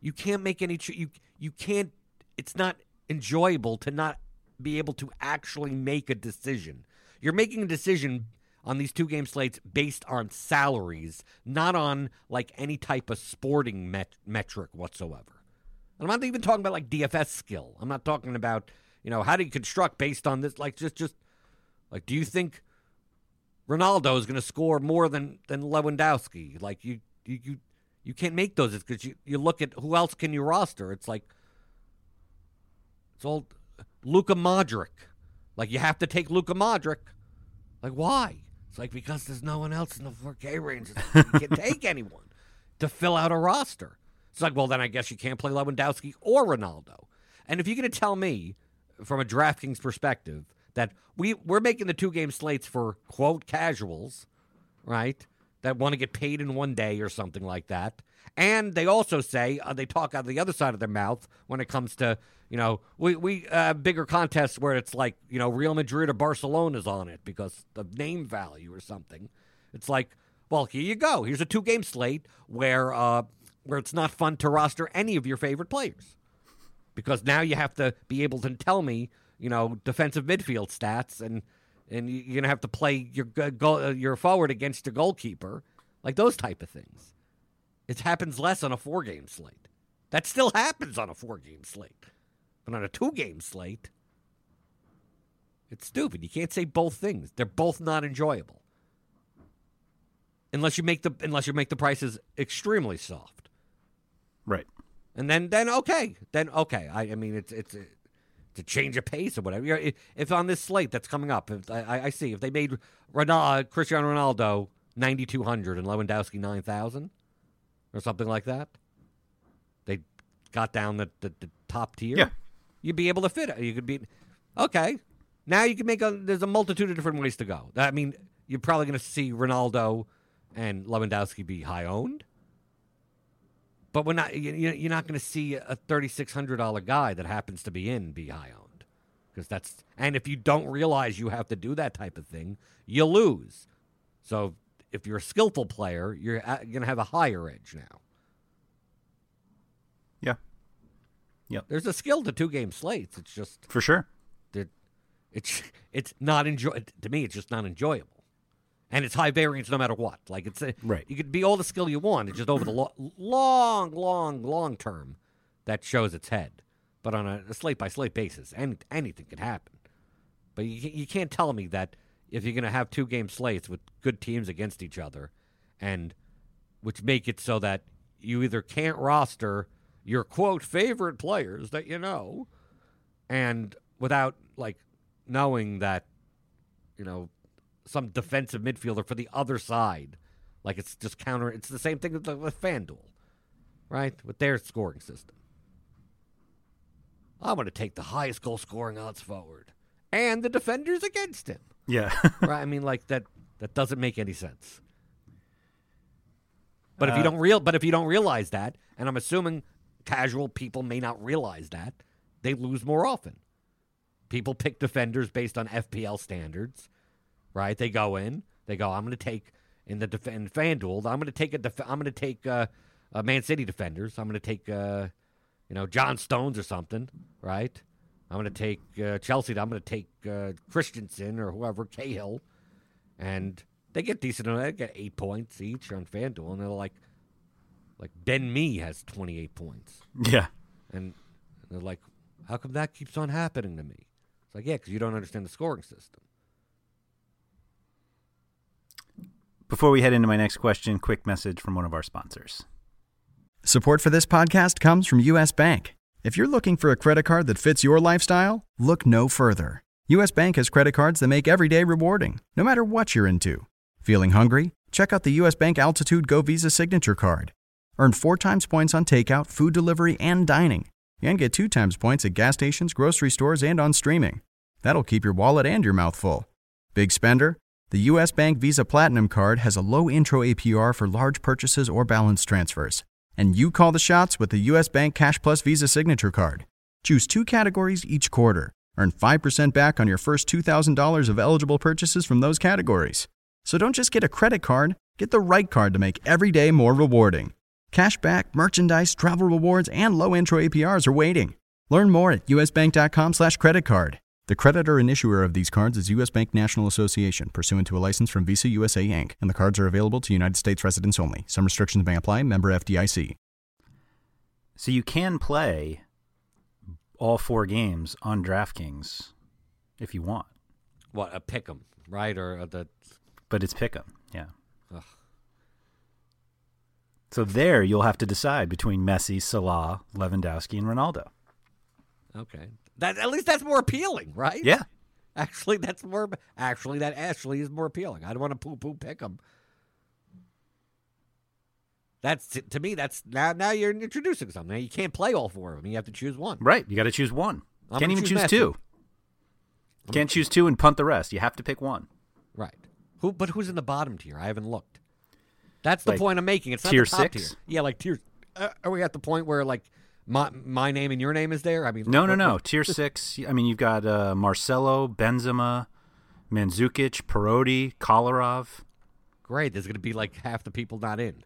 you can't make any you you can't. It's not enjoyable to not be able to actually make a decision. You're making a decision on these two game slates based on salaries, not on like any type of sporting met- metric whatsoever. And I'm not even talking about like DFS skill. I'm not talking about you know how do you construct based on this like just just like do you think Ronaldo is going to score more than than Lewandowski? Like you you you, you can't make those because you you look at who else can you roster? It's like it's all Luka Modric. Like you have to take Luka Modric. Like why? It's like because there's no one else in the 4K range that can take anyone to fill out a roster. It's like, well, then I guess you can't play Lewandowski or Ronaldo. And if you're going to tell me, from a DraftKings perspective, that we we're making the two game slates for quote casuals, right? That want to get paid in one day or something like that. And they also say uh, they talk out of the other side of their mouth when it comes to you know we we uh, bigger contests where it's like you know Real Madrid or Barcelona's on it because of name value or something. It's like, well, here you go. Here's a two game slate where uh, where it's not fun to roster any of your favorite players because now you have to be able to tell me, you know, defensive midfield stats, and and you're gonna have to play your goal, uh, your forward against your goalkeeper, like those type of things. It happens less on a four game slate. That still happens on a four game slate, but on a two game slate, it's stupid. You can't say both things. They're both not enjoyable unless you make the unless you make the prices extremely soft. Right. And then, then okay, then okay. I, I mean, it's it's a change of pace or whatever. If, if on this slate that's coming up, if I, I see if they made Ronaldo, Cristiano Ronaldo ninety two hundred and Lewandowski nine thousand or something like that, they got down the, the, the top tier. Yeah. you'd be able to fit it. You could be okay. Now you can make a. There's a multitude of different ways to go. I mean, you're probably going to see Ronaldo and Lewandowski be high owned. But we're not. you- you- You're not going to see a thirty six hundred dollar guy that happens to be in be high owned, because that's. And if you don't realize you have to do that type of thing, you lose. So if you're a skillful player, you're going to have a higher edge now. Yeah. Yep. There's a skill to two game slates. It's just For sure. it's it's not enjoy to me. It's just not enjoyable, and it's high variance no matter what. Like it's a, Right. You could be all the skill you want. It's just over the lo- long, long, long term that shows its head. But on a, slate by slate basis, any, anything can happen. But you you can't tell me that if you're going to have two game slates with good teams against each other, and which make it so that you either can't roster your quote favorite players that you know, and without like knowing that you know some defensive midfielder for the other side, like it's just counter. It's the same thing with, with FanDuel, right? With their scoring system. I'm going to take the highest goal scoring odds forward and the defenders against him. Yeah. right? I mean, like that. That doesn't make any sense. But if you Uh, don't real, but if you don't realize that, and I'm assuming casual people may not realize that, they lose more often. People pick defenders based on FPL standards, right? They go in, They go, I'm going to take in the def- in FanDuel. I'm going to take a def- I'm going to take uh, uh, Man City defenders. I'm going to take uh, you know John Stones or something, right? I'm going to take uh, Chelsea. I'm going to take uh, Christensen or whoever Cahill, and they get decent. They get eight points each on FanDuel, and they're like, like Ben Me has 28 points, Yeah. and they're like, how come that keeps on happening to me? It's like, yeah, because you don't understand the scoring system. Before we head into my next question, quick message from one of our sponsors. Support for this podcast comes from US Bank. If you're looking for a credit card that fits your lifestyle, look no further. US Bank has credit cards that make every day rewarding, no matter what you're into. Feeling hungry? Check out the US Bank Altitude Go Visa Signature Card. Earn four times points on takeout, food delivery, and dining. And get two times points at gas stations, grocery stores, and on streaming. That'll keep your wallet and your mouth full. Big spender? The US Bank Visa Platinum Card has a low intro APR for large purchases or balance transfers. And you call the shots with the US Bank Cash Plus Visa Signature Card. Choose two categories each quarter. Earn 5% back on your first $2,000 of eligible purchases from those categories. So don't just get a credit card, get the right card to make every day more rewarding. Cashback, merchandise, travel rewards, and low intro APRs are waiting. Learn more at usbank.com slash credit card. The creditor and issuer of these cards is U.S. Bank National Association, pursuant to a license from Visa USA Inc., and the cards are available to United States residents only. Some restrictions may apply. Member FDIC. So you can play all four games on DraftKings if you want, What a pick 'em, right? Or uh, the but it's pick 'em. Yeah. Ugh. So there you'll have to decide between Messi, Salah, Lewandowski, and Ronaldo. okay. That at least that's more appealing, right? Yeah. Actually, that's more. Actually, that actually is more appealing. I don't want to poo poo pick 'em. That's to me. That's now. Now you're introducing something. Now you can't play all four of them. You have to choose one. Right. You got to choose one. I'm Can't even choose choose two. Can't choose two and punt the rest. You have to pick one. Right. Who? But who's in the bottom tier? I haven't looked. That's the Like point I'm making. It's not tier the top six? tier. Yeah, like tier. Uh, are we at the point where like my my name and your name is there? I mean, No, no, no. Tier six. I mean, you've got uh, Marcelo, Benzema, Mandzukic, Perotti, Kolarov. Great. There's going to be like half the people not in.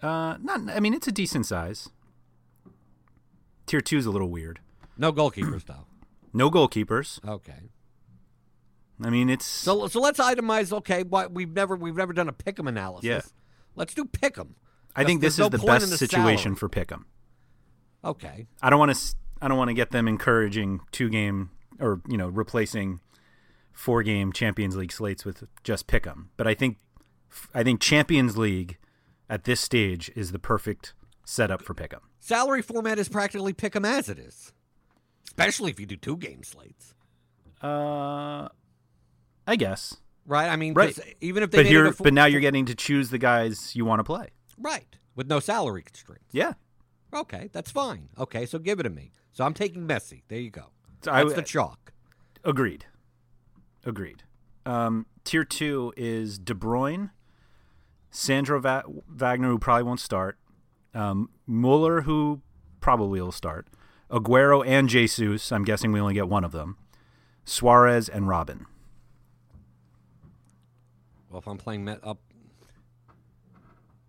Uh, not. I mean, it's a decent size. Tier two is a little weird. No goalkeepers though. No goalkeepers. Okay. I mean, it's So so let's itemize. Okay, what we've never we've never done a pick'em analysis. Yeah. Let's do pick'em. I think this is no the best the situation salary. for Pick'em. Okay. I don't want to. I don't want to get them encouraging two game or you know replacing four game Champions League slates with just Pick'em. But I think I think Champions League at this stage is the perfect setup for Pick'em. Salary format is practically pick'em as it is, especially if you do two game slates. Uh, I guess. Right. I mean, Right. even if they But here, full, but now you're getting to choose the guys you want to play. right with no salary constraints. Yeah. Okay, that's fine. Okay, so give it to me. So I'm taking Messi. There you go. So I- That's the chalk. Agreed. Agreed. Um, tier two is De Bruyne, Sandro Va- Wagner, who probably won't start, um, Mueller, who probably will start, Aguero and Jesus. I'm guessing we only get one of them. Suarez and Robben. Well, if I'm playing Met up,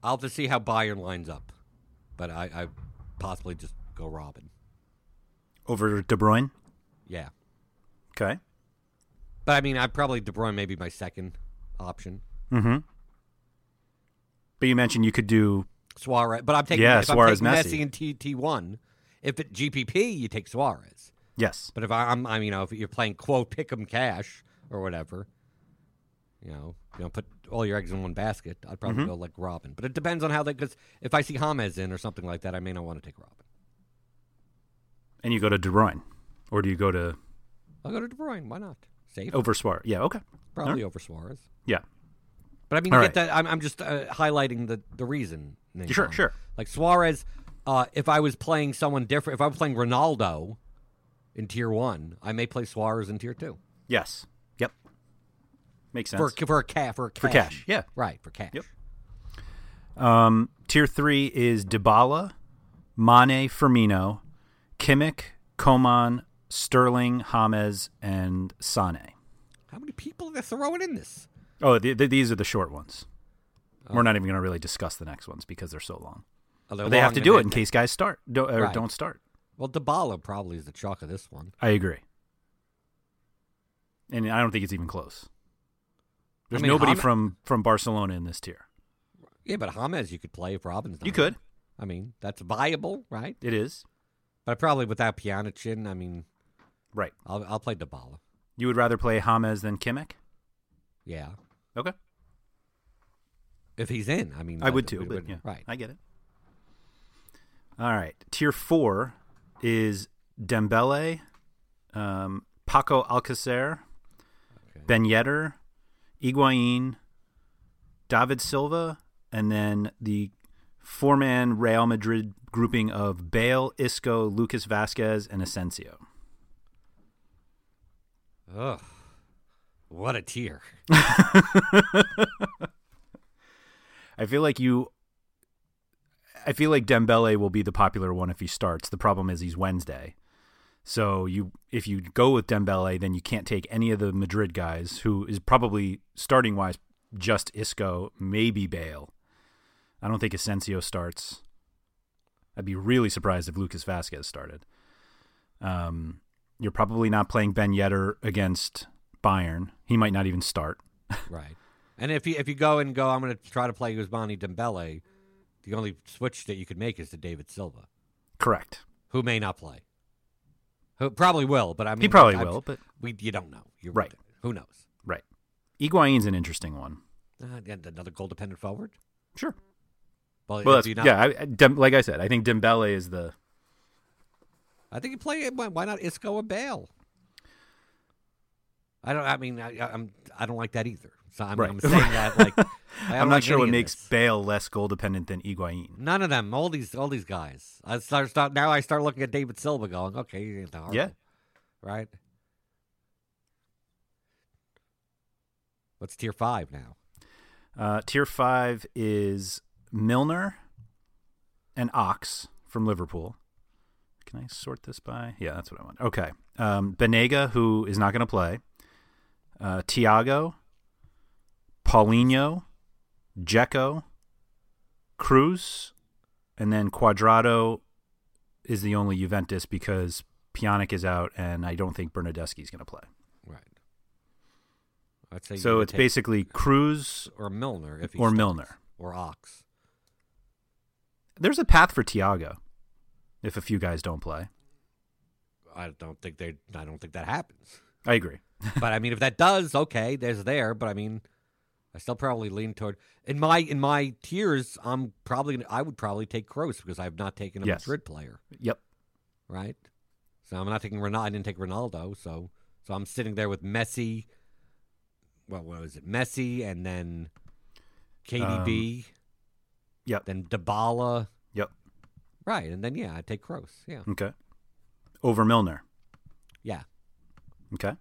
I'll have to see how Bayern lines up. But I, I possibly just go Robben. Over De Bruyne. Yeah. Okay. But I mean, I probably De Bruyne may be my second option. Mm-hmm. But you mentioned you could do Suarez, but I'm taking Yeah, if Suarez, I'm taking Messi. Messi and T T one. If it GPP, you take Suarez. yes. But if I, I'm, I mean, you know, if you're playing quote pick 'em cash or whatever, you know, you know, put all your eggs in one basket. I'd probably Mm-hmm. go like Robben. But it depends on how they. Because if I see James in or something like that, I may not want to take Robben. And you go to De Bruyne, or do you go to I'll go to De Bruyne. Why not? Safe. over Suarez? Yeah. Okay. Probably over Suarez. Yeah. But I mean, you right. get that. I'm, I'm just uh, highlighting the the reason. Sure, sure. Like Suarez, uh, if I was playing someone different, if I was playing Ronaldo in tier one, I may play Suarez in tier two Yes. Makes sense. for for a cash for cash. For cash, yeah. right for cash. Yep. Um, tier three is Dybala, Mane, Firmino, Kimmich, Coman, Sterling, James, and Sane. How many people are they throwing in this? Oh, the, the, these are the short ones. We're not even going to really discuss the next ones because they're so long. Oh, they're they have to do it in case guys start don't, or Right. don't start. Well, Dybala probably is the chalk of this one. I agree, and I don't think it's even close. There's mean, nobody from from Barcelona in this tier. Yeah, but James you could play if Robben's not You could. I mean, that's viable, right? It is But probably without Pjanic in, I mean, right. I'll I'll play Dybala. You would rather play James than Kimmich? Yeah, Okay, if he's in, I mean, I would too. But yeah, right. I get it. All right, tier four is Dembele, um, Paco Alcacer, Okay. Ben Yedder, Higuain, David Silva, and then the four-man Real Madrid grouping of Bale, Isco, Lucas Vasquez, and Asensio. Ugh, what a tear. I feel like you. I feel like Dembele will be the popular one if he starts. The problem is he's Wednesday, so you if you go with Dembele, then you can't take any of the Madrid guys, who is probably starting wise just Isco, maybe Bale. I don't think Asensio starts. I'd be really surprised if Lucas Vasquez started. Um, you're probably not playing Ben Yedder against Bayern. He might not even start. right. And if you if you go and go, I'm going to try to play Ousmane Dembele. The only switch that you could make is to David Silva, Correct. who may not play. Probably will, but I mean, He probably I- will, but we you don't know. You're Right. Who knows? right. Higuain's an interesting one. Uh, another goal dependent forward. Sure. Well, Well, that's, not- yeah. I, like I said, I think Dembele is the. I think you play it. Why why not Isco or Bale? I don't. I mean, I, I'm. I don't like that either. So I'm, Right. I'm saying that like I I'm don't like sure what makes this. Bale less goal dependent than Higuain. none of them. All these. All these guys. I start. start now. I start looking at David Silva, going, okay, that horrible, Yeah. right. What's tier five now? Uh, tier five is Milner and Ox from Liverpool. Can I sort this by? Yeah, that's what I want. Okay. Um, Banega, who is not going to play. Uh, Thiago, Paulinho, Dzeko, Kroos, and then Cuadrado is the only Juventus because Pjanic is out, and I don't think Bernardeschi is going to play. Right. I'd say So it's basically Kroos or Milner if or starts, Milner. or Ox. There's a path for Thiago if a few guys don't play. I don't think they. I don't think that happens. I agree. but I mean, if that does, okay, there's there. But I mean, I still probably lean toward in my in my tiers. I'm probably I would probably take Kroos because I've not taken a Yes. Madrid player, Yep. right? So I'm not taking Ronaldo. I didn't take Ronaldo, so so I'm sitting there with Messi. Well, what was it? Messi and then KDB, um, Yep. then Dybala, Yep. right? And then yeah, I take Kroos. Yeah, Okay. Over Milner. yeah. Okay.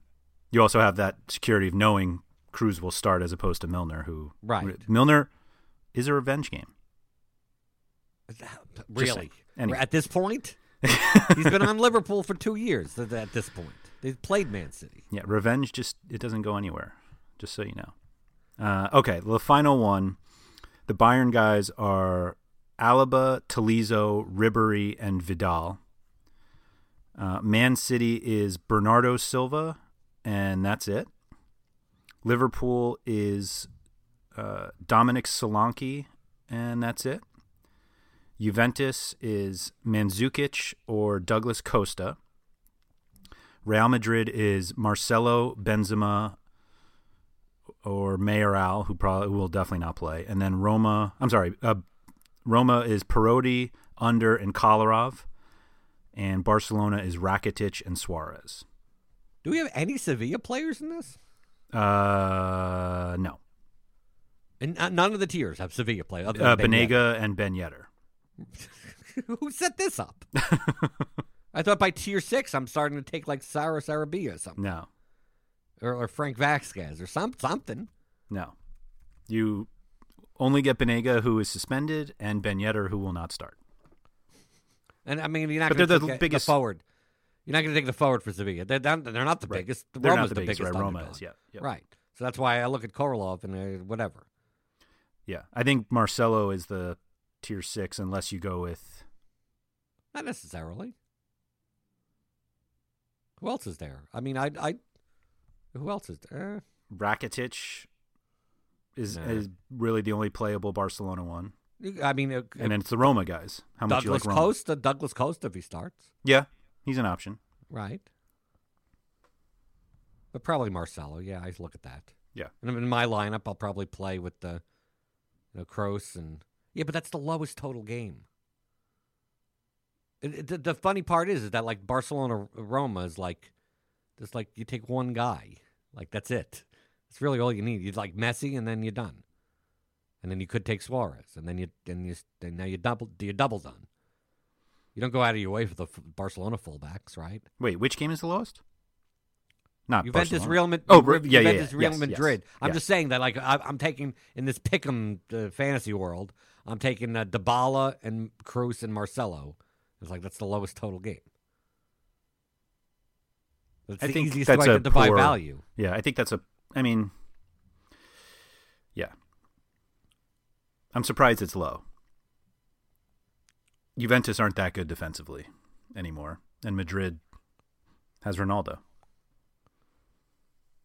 You also have that security of knowing Kroos will start as opposed to Milner, who Right. Milner is a revenge game. Really? Anyway. At this point, he's been on Liverpool for two years. At at this point, they've played Man City. Yeah, revenge just it doesn't go anywhere. Just so you know. Uh, okay, the final one. The Bayern guys are Alaba, Tolisso, Ribery, and Vidal. Uh, Man City is Bernardo Silva, and that's it. Liverpool is uh, Dominic Solanke, and that's it. Juventus is Mandzukic or Douglas Costa. Real Madrid is Marcelo Benzema or Mayoral, who probably will definitely not play, and then Roma. I'm sorry, uh, Roma is Perotti, Under, and Kolarov, and Barcelona is Rakitic and Suarez. Do we have any Sevilla players in this? Uh, no, And uh, none of the tiers have Sevilla play. Other uh, than Ben Banega and Ben Yedder. Yedder. Who set this up? I thought by tier six, I'm starting to take like Sarah Sarabia or something, No, or, or Frank Vasquez or some something. no, you only get Banega, who is suspended, and Ben Yedder, who will not start. And I mean, you're not But going they're to the biggest- the forward. You're not going to take the You're not going to take the forward for Sevilla. They're not, they're not the Right. biggest. They're Roma's not the biggest, right? Roma is, yeah. Right. So that's why I look at Kolarov and uh, whatever. Yeah, I think Marcelo is the tier six unless you go with. Not necessarily. Who else is there? I mean, I, I. Who else is there? Rakitic is Nah. is really the only playable Barcelona one, I mean, uh, and then it's the Roma guys. How much Douglas you like Roma? Costa. Douglas Costa if he starts, Yeah, he's an option. right? But probably Marcelo. Yeah, I look at that. Yeah. And in my lineup, I'll probably play with the, you know, Kroos and yeah, but that's the lowest total game. It, it- the, the funny part is, is that like Barcelona Roma is like, just like you take one guy, like that's it. It's really all you need. You like Messi, and then you're done. And then you could take Suarez, and then you then you then now you double you double done. You don't go out of your way for the f- Barcelona fullbacks, right? Wait, which game is the lowest? Not Juventus, Barcelona. Real Madrid. Oh, re- yeah, yeah, Juventus, yeah. Real Yes, Madrid. yes, I'm yeah. just saying that, like, I, I'm taking in this pick'em uh, fantasy world. I'm taking uh, Dybala and Kroos and Marcelo. It's like that's the lowest total game. That's I the think easiest that's way a to value. Yeah, I think that's a. I mean, yeah. I'm surprised it's low. Juventus aren't that good defensively anymore, and Madrid has Ronaldo.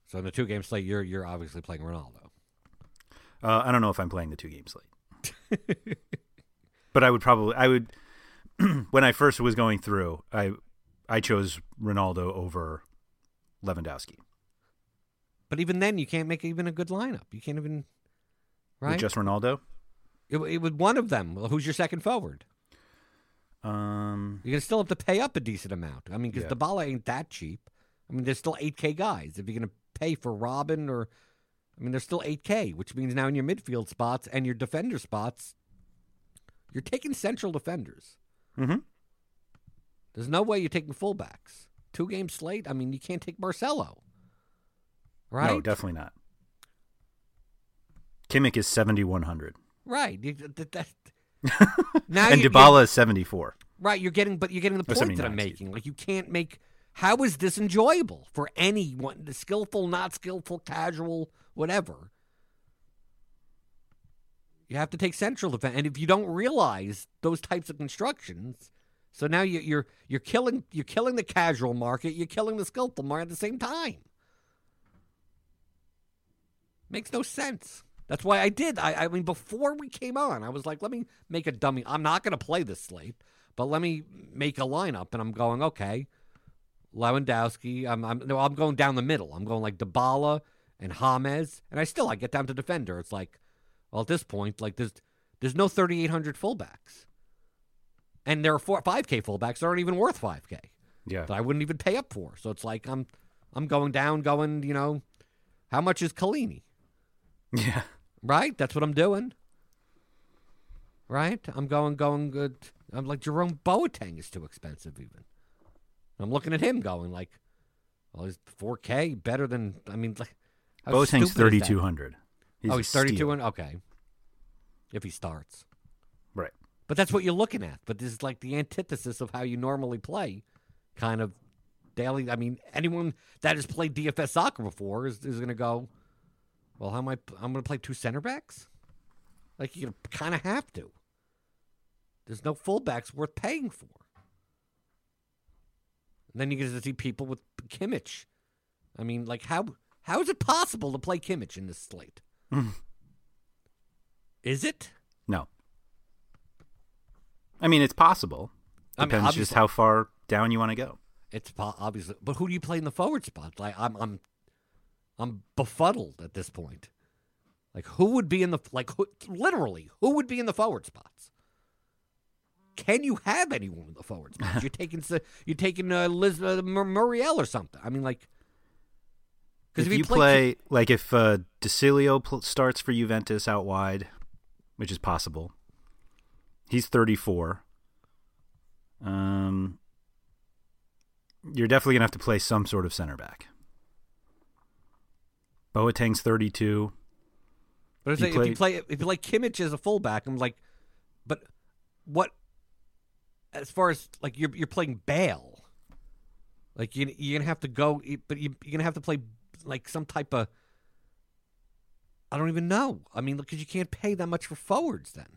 So in the two game slate, you're you're obviously playing Ronaldo. Uh, I don't know if I'm playing the two game slate, but I would probably I would when I first was going through I I chose Ronaldo over Lewandowski. But even then, you can't make even a good lineup. You can't even right. With just Ronaldo. it, it was one of them. Well, who's your second forward? Um, You're gonna still have to pay up a decent amount. I mean, because Yeah. Dybala ain't that cheap. I mean, there's still 8K guys. If you're gonna pay for Robben or, I mean, there's still 8K, which means now in your midfield spots and your defender spots, you're taking central defenders. hmm There's no way you're taking fullbacks. Two game slate. I mean, you can't take Marcelo. Right. No, definitely not. Kimmich is 7100 Right. You- that- that- and Dybala is 74. Right, you're getting, but you're getting the point that I'm 79, excuse making. Like you can't make. How is this enjoyable for anyone? The skillful, not skillful, casual, whatever. You have to take central defense, and if you don't realize those types of constructions, so now you, you're you're killing you're killing the casual market, you're killing the skillful market at the same time. Makes no sense. That's why I did. I, I mean, before we came on, I was like, let me make a dummy. I'm not going to play this slate, but let me make a lineup. And I'm going, okay, Lewandowski. I'm, I'm, no, I'm going down the middle. I'm going like Dybala and James. And I still, I get down to defender. It's like, well, at this point, like there's, there's no 3,800 fullbacks. And there are four, 5K fullbacks that aren't even worth 5K Yeah. that I wouldn't even pay up for. So it's like I'm, I'm going down, going, you know, how much is Kalini? Yeah. Right? That's what I'm doing. Right? I'm going, going good. I'm like Jerome Boateng is too expensive, even. I'm looking at him going like, well, he's 4K better than. I mean, like, how Boateng's stupid is that? 3200. oh, he's 3,200. okay. If he starts, Right. but that's what you're looking at. But this is like the antithesis of how you normally play, kind of daily. I mean, anyone that has played DFS soccer before is, is going to go, well, how am I? I'm going to play two center backs. Like you kind of have to. There's no fullbacks worth paying for. And then you get to see people with Kimmich. I mean, like how how is it possible to play Kimmich in this slate? Mm. Is it? No. I mean, it's possible. I mean, Depends just how far down you want to go. It's po- obviously, but who do you play in the forward spot? Like I'm, I'm, I'm befuddled at this point. Like who would be in the like who, literally who would be in the forward spots? Can you have anyone in the forward spots? you're taking you're taking uh, Liz uh, Muriel or something. I mean, like If, if you play, like if uh, De Sciglio pl- starts for Juventus out wide, which is possible, he's 34. Um, you're definitely gonna have to play some sort of center back. Boateng's 32. But if, they- if you play if you like Kimmich as a fullback, I'm like, but what? As far as like you're you're playing Bale, like you you're gonna have to go, but you, you're gonna have to play like some type of I don't even know. I mean, because you can't pay that much for forwards then.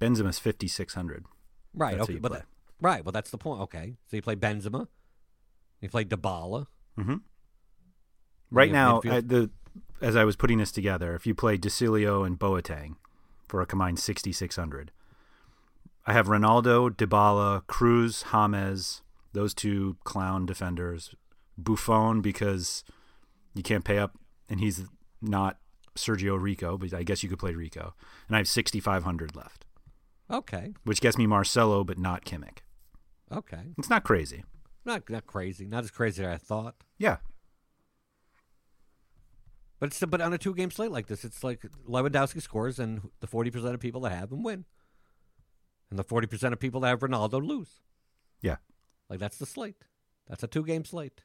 Benzema's 5600. Right. That's okay. But that- right. Well, that's the point. Okay. So you play Benzema. You play Dybala. Mm-hmm. Right now. I, the as I was putting this together, if you play De Sciglio and Boateng for a combined 6600, I have Ronaldo, Dybala, Kroos, James, those two clown defenders, Buffon because you can't pay up, and he's not Sergio Rico, but I guess you could play Rico, and I have 6500 left, Okay. which gets me Marcelo, but not Kimmich. Okay. It's not crazy. Not not crazy. Not as crazy as I thought. Yeah, But it's but on a two game slate like this, it's like Lewandowski scores and the forty percent of people that have him win, and the forty percent of people that have Ronaldo lose. yeah. Like that's the slate. That's a two game slate.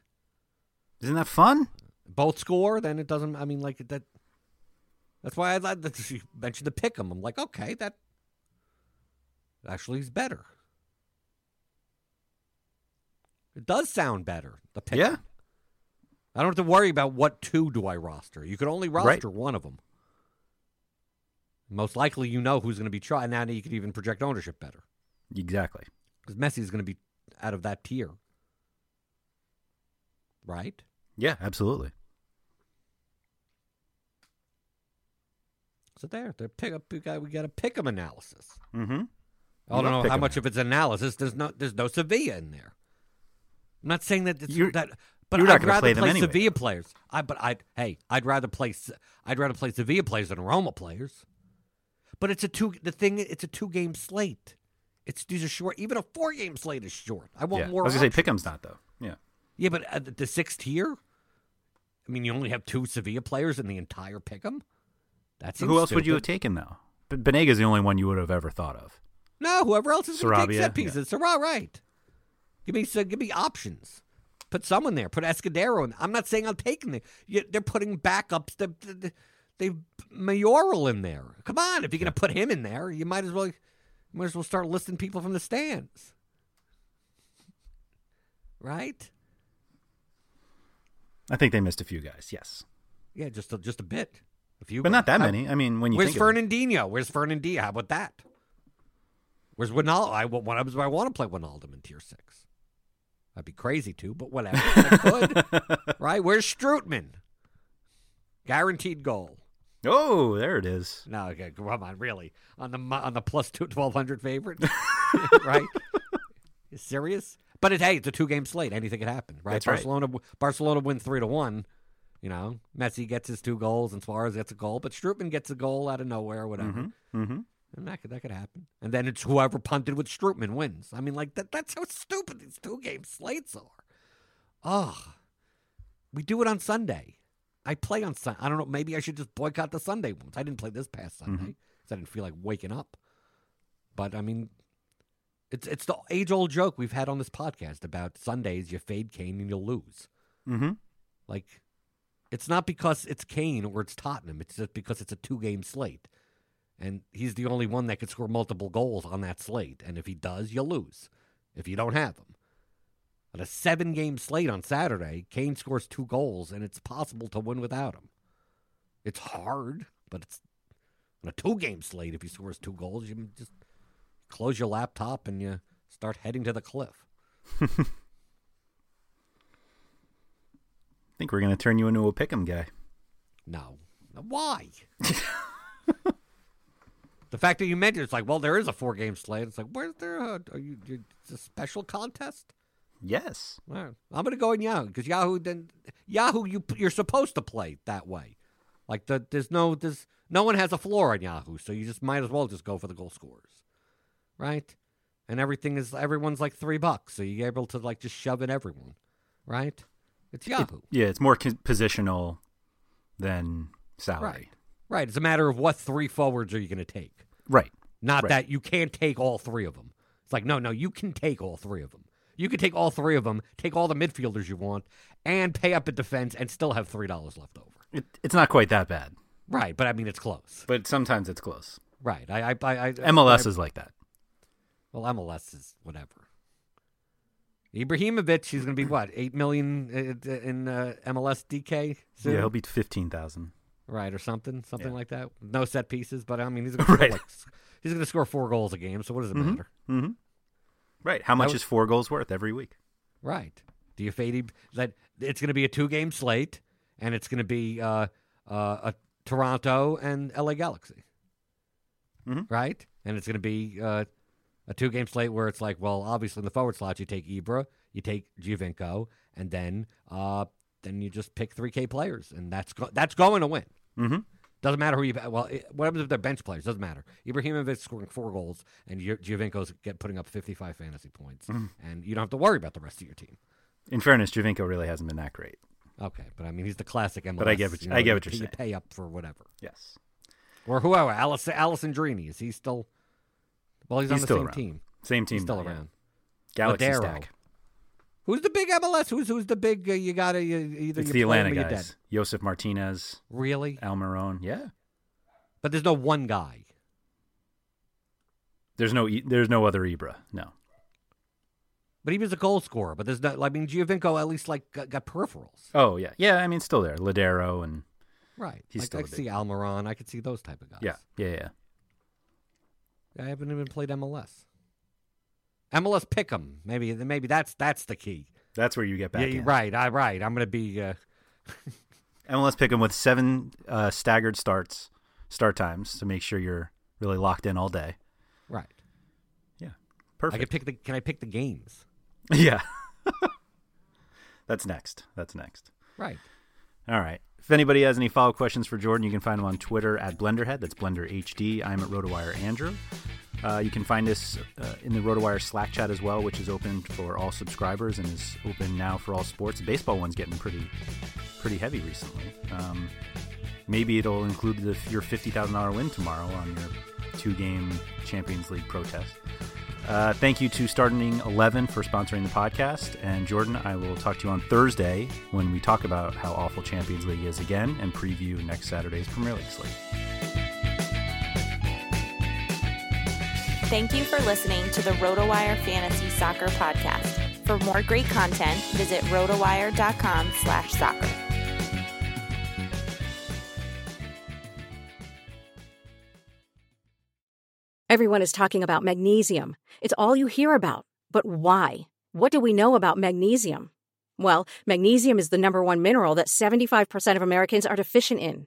Isn't that fun? Both score, then it doesn't. I mean, like that. That's why I thought that you mentioned the pick 'em. I'm like, okay, that actually is better. It does sound better. The pick. Yeah. I don't have to worry about what two do I roster. You could only Right. roster one of them. Most likely, you know who's going to be trying. Now you can even project ownership better Exactly. because Messi is going to be out of that tier, right? Yeah, absolutely. So there, they pick up. We got we got a pick 'em analysis. Mm-hmm. I don't know how much of it's analysis. There's no there's no Sevilla in there. I'm not saying that it's that, but you're not I'd rather play them anyway, Sevilla players. I but I hey, I'd rather play I'd rather play Sevilla players than Roma players. But it's a two the thing. It's a two game slate. It's these are short. Even a four game slate is short. I want Yeah. more. I was gonna say. Pickham's not though. Yeah. Yeah, but uh, the sixth tier. I mean, you only have two Sevilla players in the entire pick'em. That's Who else would you have taken though? But Banega's the only one you would have ever thought of. No, whoever else is going to take set pieces. Sarah, right? Give me so give me options. Put someone there. Put Escudero in. I'm not saying I'm taking the. You, they're putting backups. They, they, they Mayoral in there. Come on, if you're going to put him in there, you might as well. Might as well start listing people from the stands. Right? I think they missed a few guys. Yes, Yeah, just a, just a bit. A few, but not that many. I mean, when you Where's think of it. Fernandinho? Where's Fernandinho? How about that? Where's Wijnaldum? I, I, I want to play Wijnaldum in tier six. I'd be crazy to, but whatever. Right? Where's Strootman? Guaranteed goal. Oh, there it is. No, okay, come on, really? On the on the plus two, 1200 favorite? right? You serious? But it, hey, it's a two game slate. Anything could happen, right? That's right. Barcelona Barcelona win three to one. You know, Messi gets his two goals and Suarez gets a goal, but Strootman gets a goal out of nowhere, whatever. Mm-hmm. And that could that could happen. And then it's whoever punted with Strootman wins. I mean, like that that's how stupid these two game slates are. Oh. We do it on Sunday. I play on Sunday. I don't know, maybe I should just boycott the Sunday ones. I didn't play this past Sunday because I didn't feel like waking up. But I mean it's it's the age old joke we've had on this podcast about Sundays you fade Kane and you'll lose. Mm-hmm. Like, it's not because it's Kane or it's Tottenham. It's just because it's a two game slate. And he's the only one that could score multiple goals on that slate. And if he does, you lose if you don't have him. On a seven game slate on Saturday, Kane scores two goals, and it's possible to win without him. It's hard, but it's on a two game slate. If he scores two goals, you just close your laptop and you start heading to the cliff. I think we're gonna turn you into a pick'em guy. No. Why? the fact that you mentioned it's like, well, there is a four game slate. It's like, where's there? A, are you? you- It's a special contest. Yes. All right. I'm going to go in Yahoo because Yahoo then Yahoo you you're supposed to play that way. Like the there's no there's no one has a floor on Yahoo, so you just might as well just go for the goal scorers, right? And everything is everyone's like three bucks, so you're able to like just shove in everyone, right? It's Yahoo. Yeah, it's more positional than salary. Right. Right. It's a matter of what three forwards are you going to take? Right. Not Right. that you can't take all three of them. It's like, no, no, you can take all three of them. You can take all three of them, take all the midfielders you want, and pay up at defense and still have $3 left over. It, it's not quite that bad, Right. But I mean, it's close. but sometimes it's close. Right. I, I, I, I MLS is like that. Well, MLS is whatever. Ibrahimovic, he's going to be what, 8 million uh, in uh, MLS DK soon? Yeah, he'll be fifteen thousand. Right, or something, something Yeah. like that. No set pieces, but I mean, he's going Right. to like, he's going to score four goals a game. So what does it Mhm. matter? Mm-hmm. Right. How much was- is four goals worth every week? Right. Do you fade him? That it's going to be a two game slate, and it's going to be uh, uh, a Toronto and LA Galaxy. Mhm. Right, and it's going to be uh, a two game slate where it's like, well, obviously in the forward slot you take Ibra, you take Giovinco, and then uh, then you just pick three K players, and that's go- that's going to win. Mm-hmm. Doesn't matter who you well. It, what happens if they're bench players? Doesn't matter. Ibrahimovic scoring four goals, and Gio- Giovinco's get putting up fifty five fantasy points, Mm-hmm. and you don't have to worry about the rest of your team. In fairness, Giovinco really hasn't been that great. Okay, but I mean he's the classic MLS. But I get what you you- I get you what you're pay- saying. You pay up for whatever, Yes. or whoever. Alessandrini is he still? Well, he's, on the same around. team. Same team. He's still around. Galaxy Ladero. stack. Who's the big MLS? Who's who's the big? Uh, you got to you, either It's you the Atlanta guys. dead. Josef Martinez, Really? Almiron. Yeah. But there's no one guy. There's no there's no other Ibra. No. But he was a goal scorer. But there's no. I mean, Giovinco at least like got, got peripherals. Oh yeah. Yeah, I mean still there. Ladero and Right. He's like, still I could see Almiron. I could see those type of guys. yeah. Yeah, yeah. I haven't even played MLS. MLS Pick'em. Maybe maybe that's that's the key. That's where you get back yeah, in. right. I right. I'm gonna be. Uh, MLS Pick'em with seven uh, staggered starts, start times to make sure you're really locked in all day. right. Yeah. Perfect. I can pick the. Can I pick the games? yeah. That's next. That's next. Right. All right. If anybody has any follow-up questions for Jordan, you can find him on Twitter at BlenderHead. That's Blender HD. I'm at RotoWire Andrew. Uh, you can find us uh, in the RotoWire Slack chat as well, which is open for all subscribers and is open now for all sports. The baseball one's getting pretty, pretty heavy recently. Um, maybe it'll include the, your fifty thousand dollar win tomorrow on your two-game Champions League protest. Uh, thank you to Starting Eleven for sponsoring the podcast, and Jordan, I will talk to you on Thursday when we talk about how awful Champions League is again and preview next Saturday's Premier League slate. Thank you for listening to the RotoWire Fantasy Soccer Podcast. For more great content, visit rotowire.com slash soccer. Everyone is talking about magnesium. It's all you hear about. But why? What do we know about magnesium? Well, magnesium is the number one mineral that 75% of Americans are deficient in.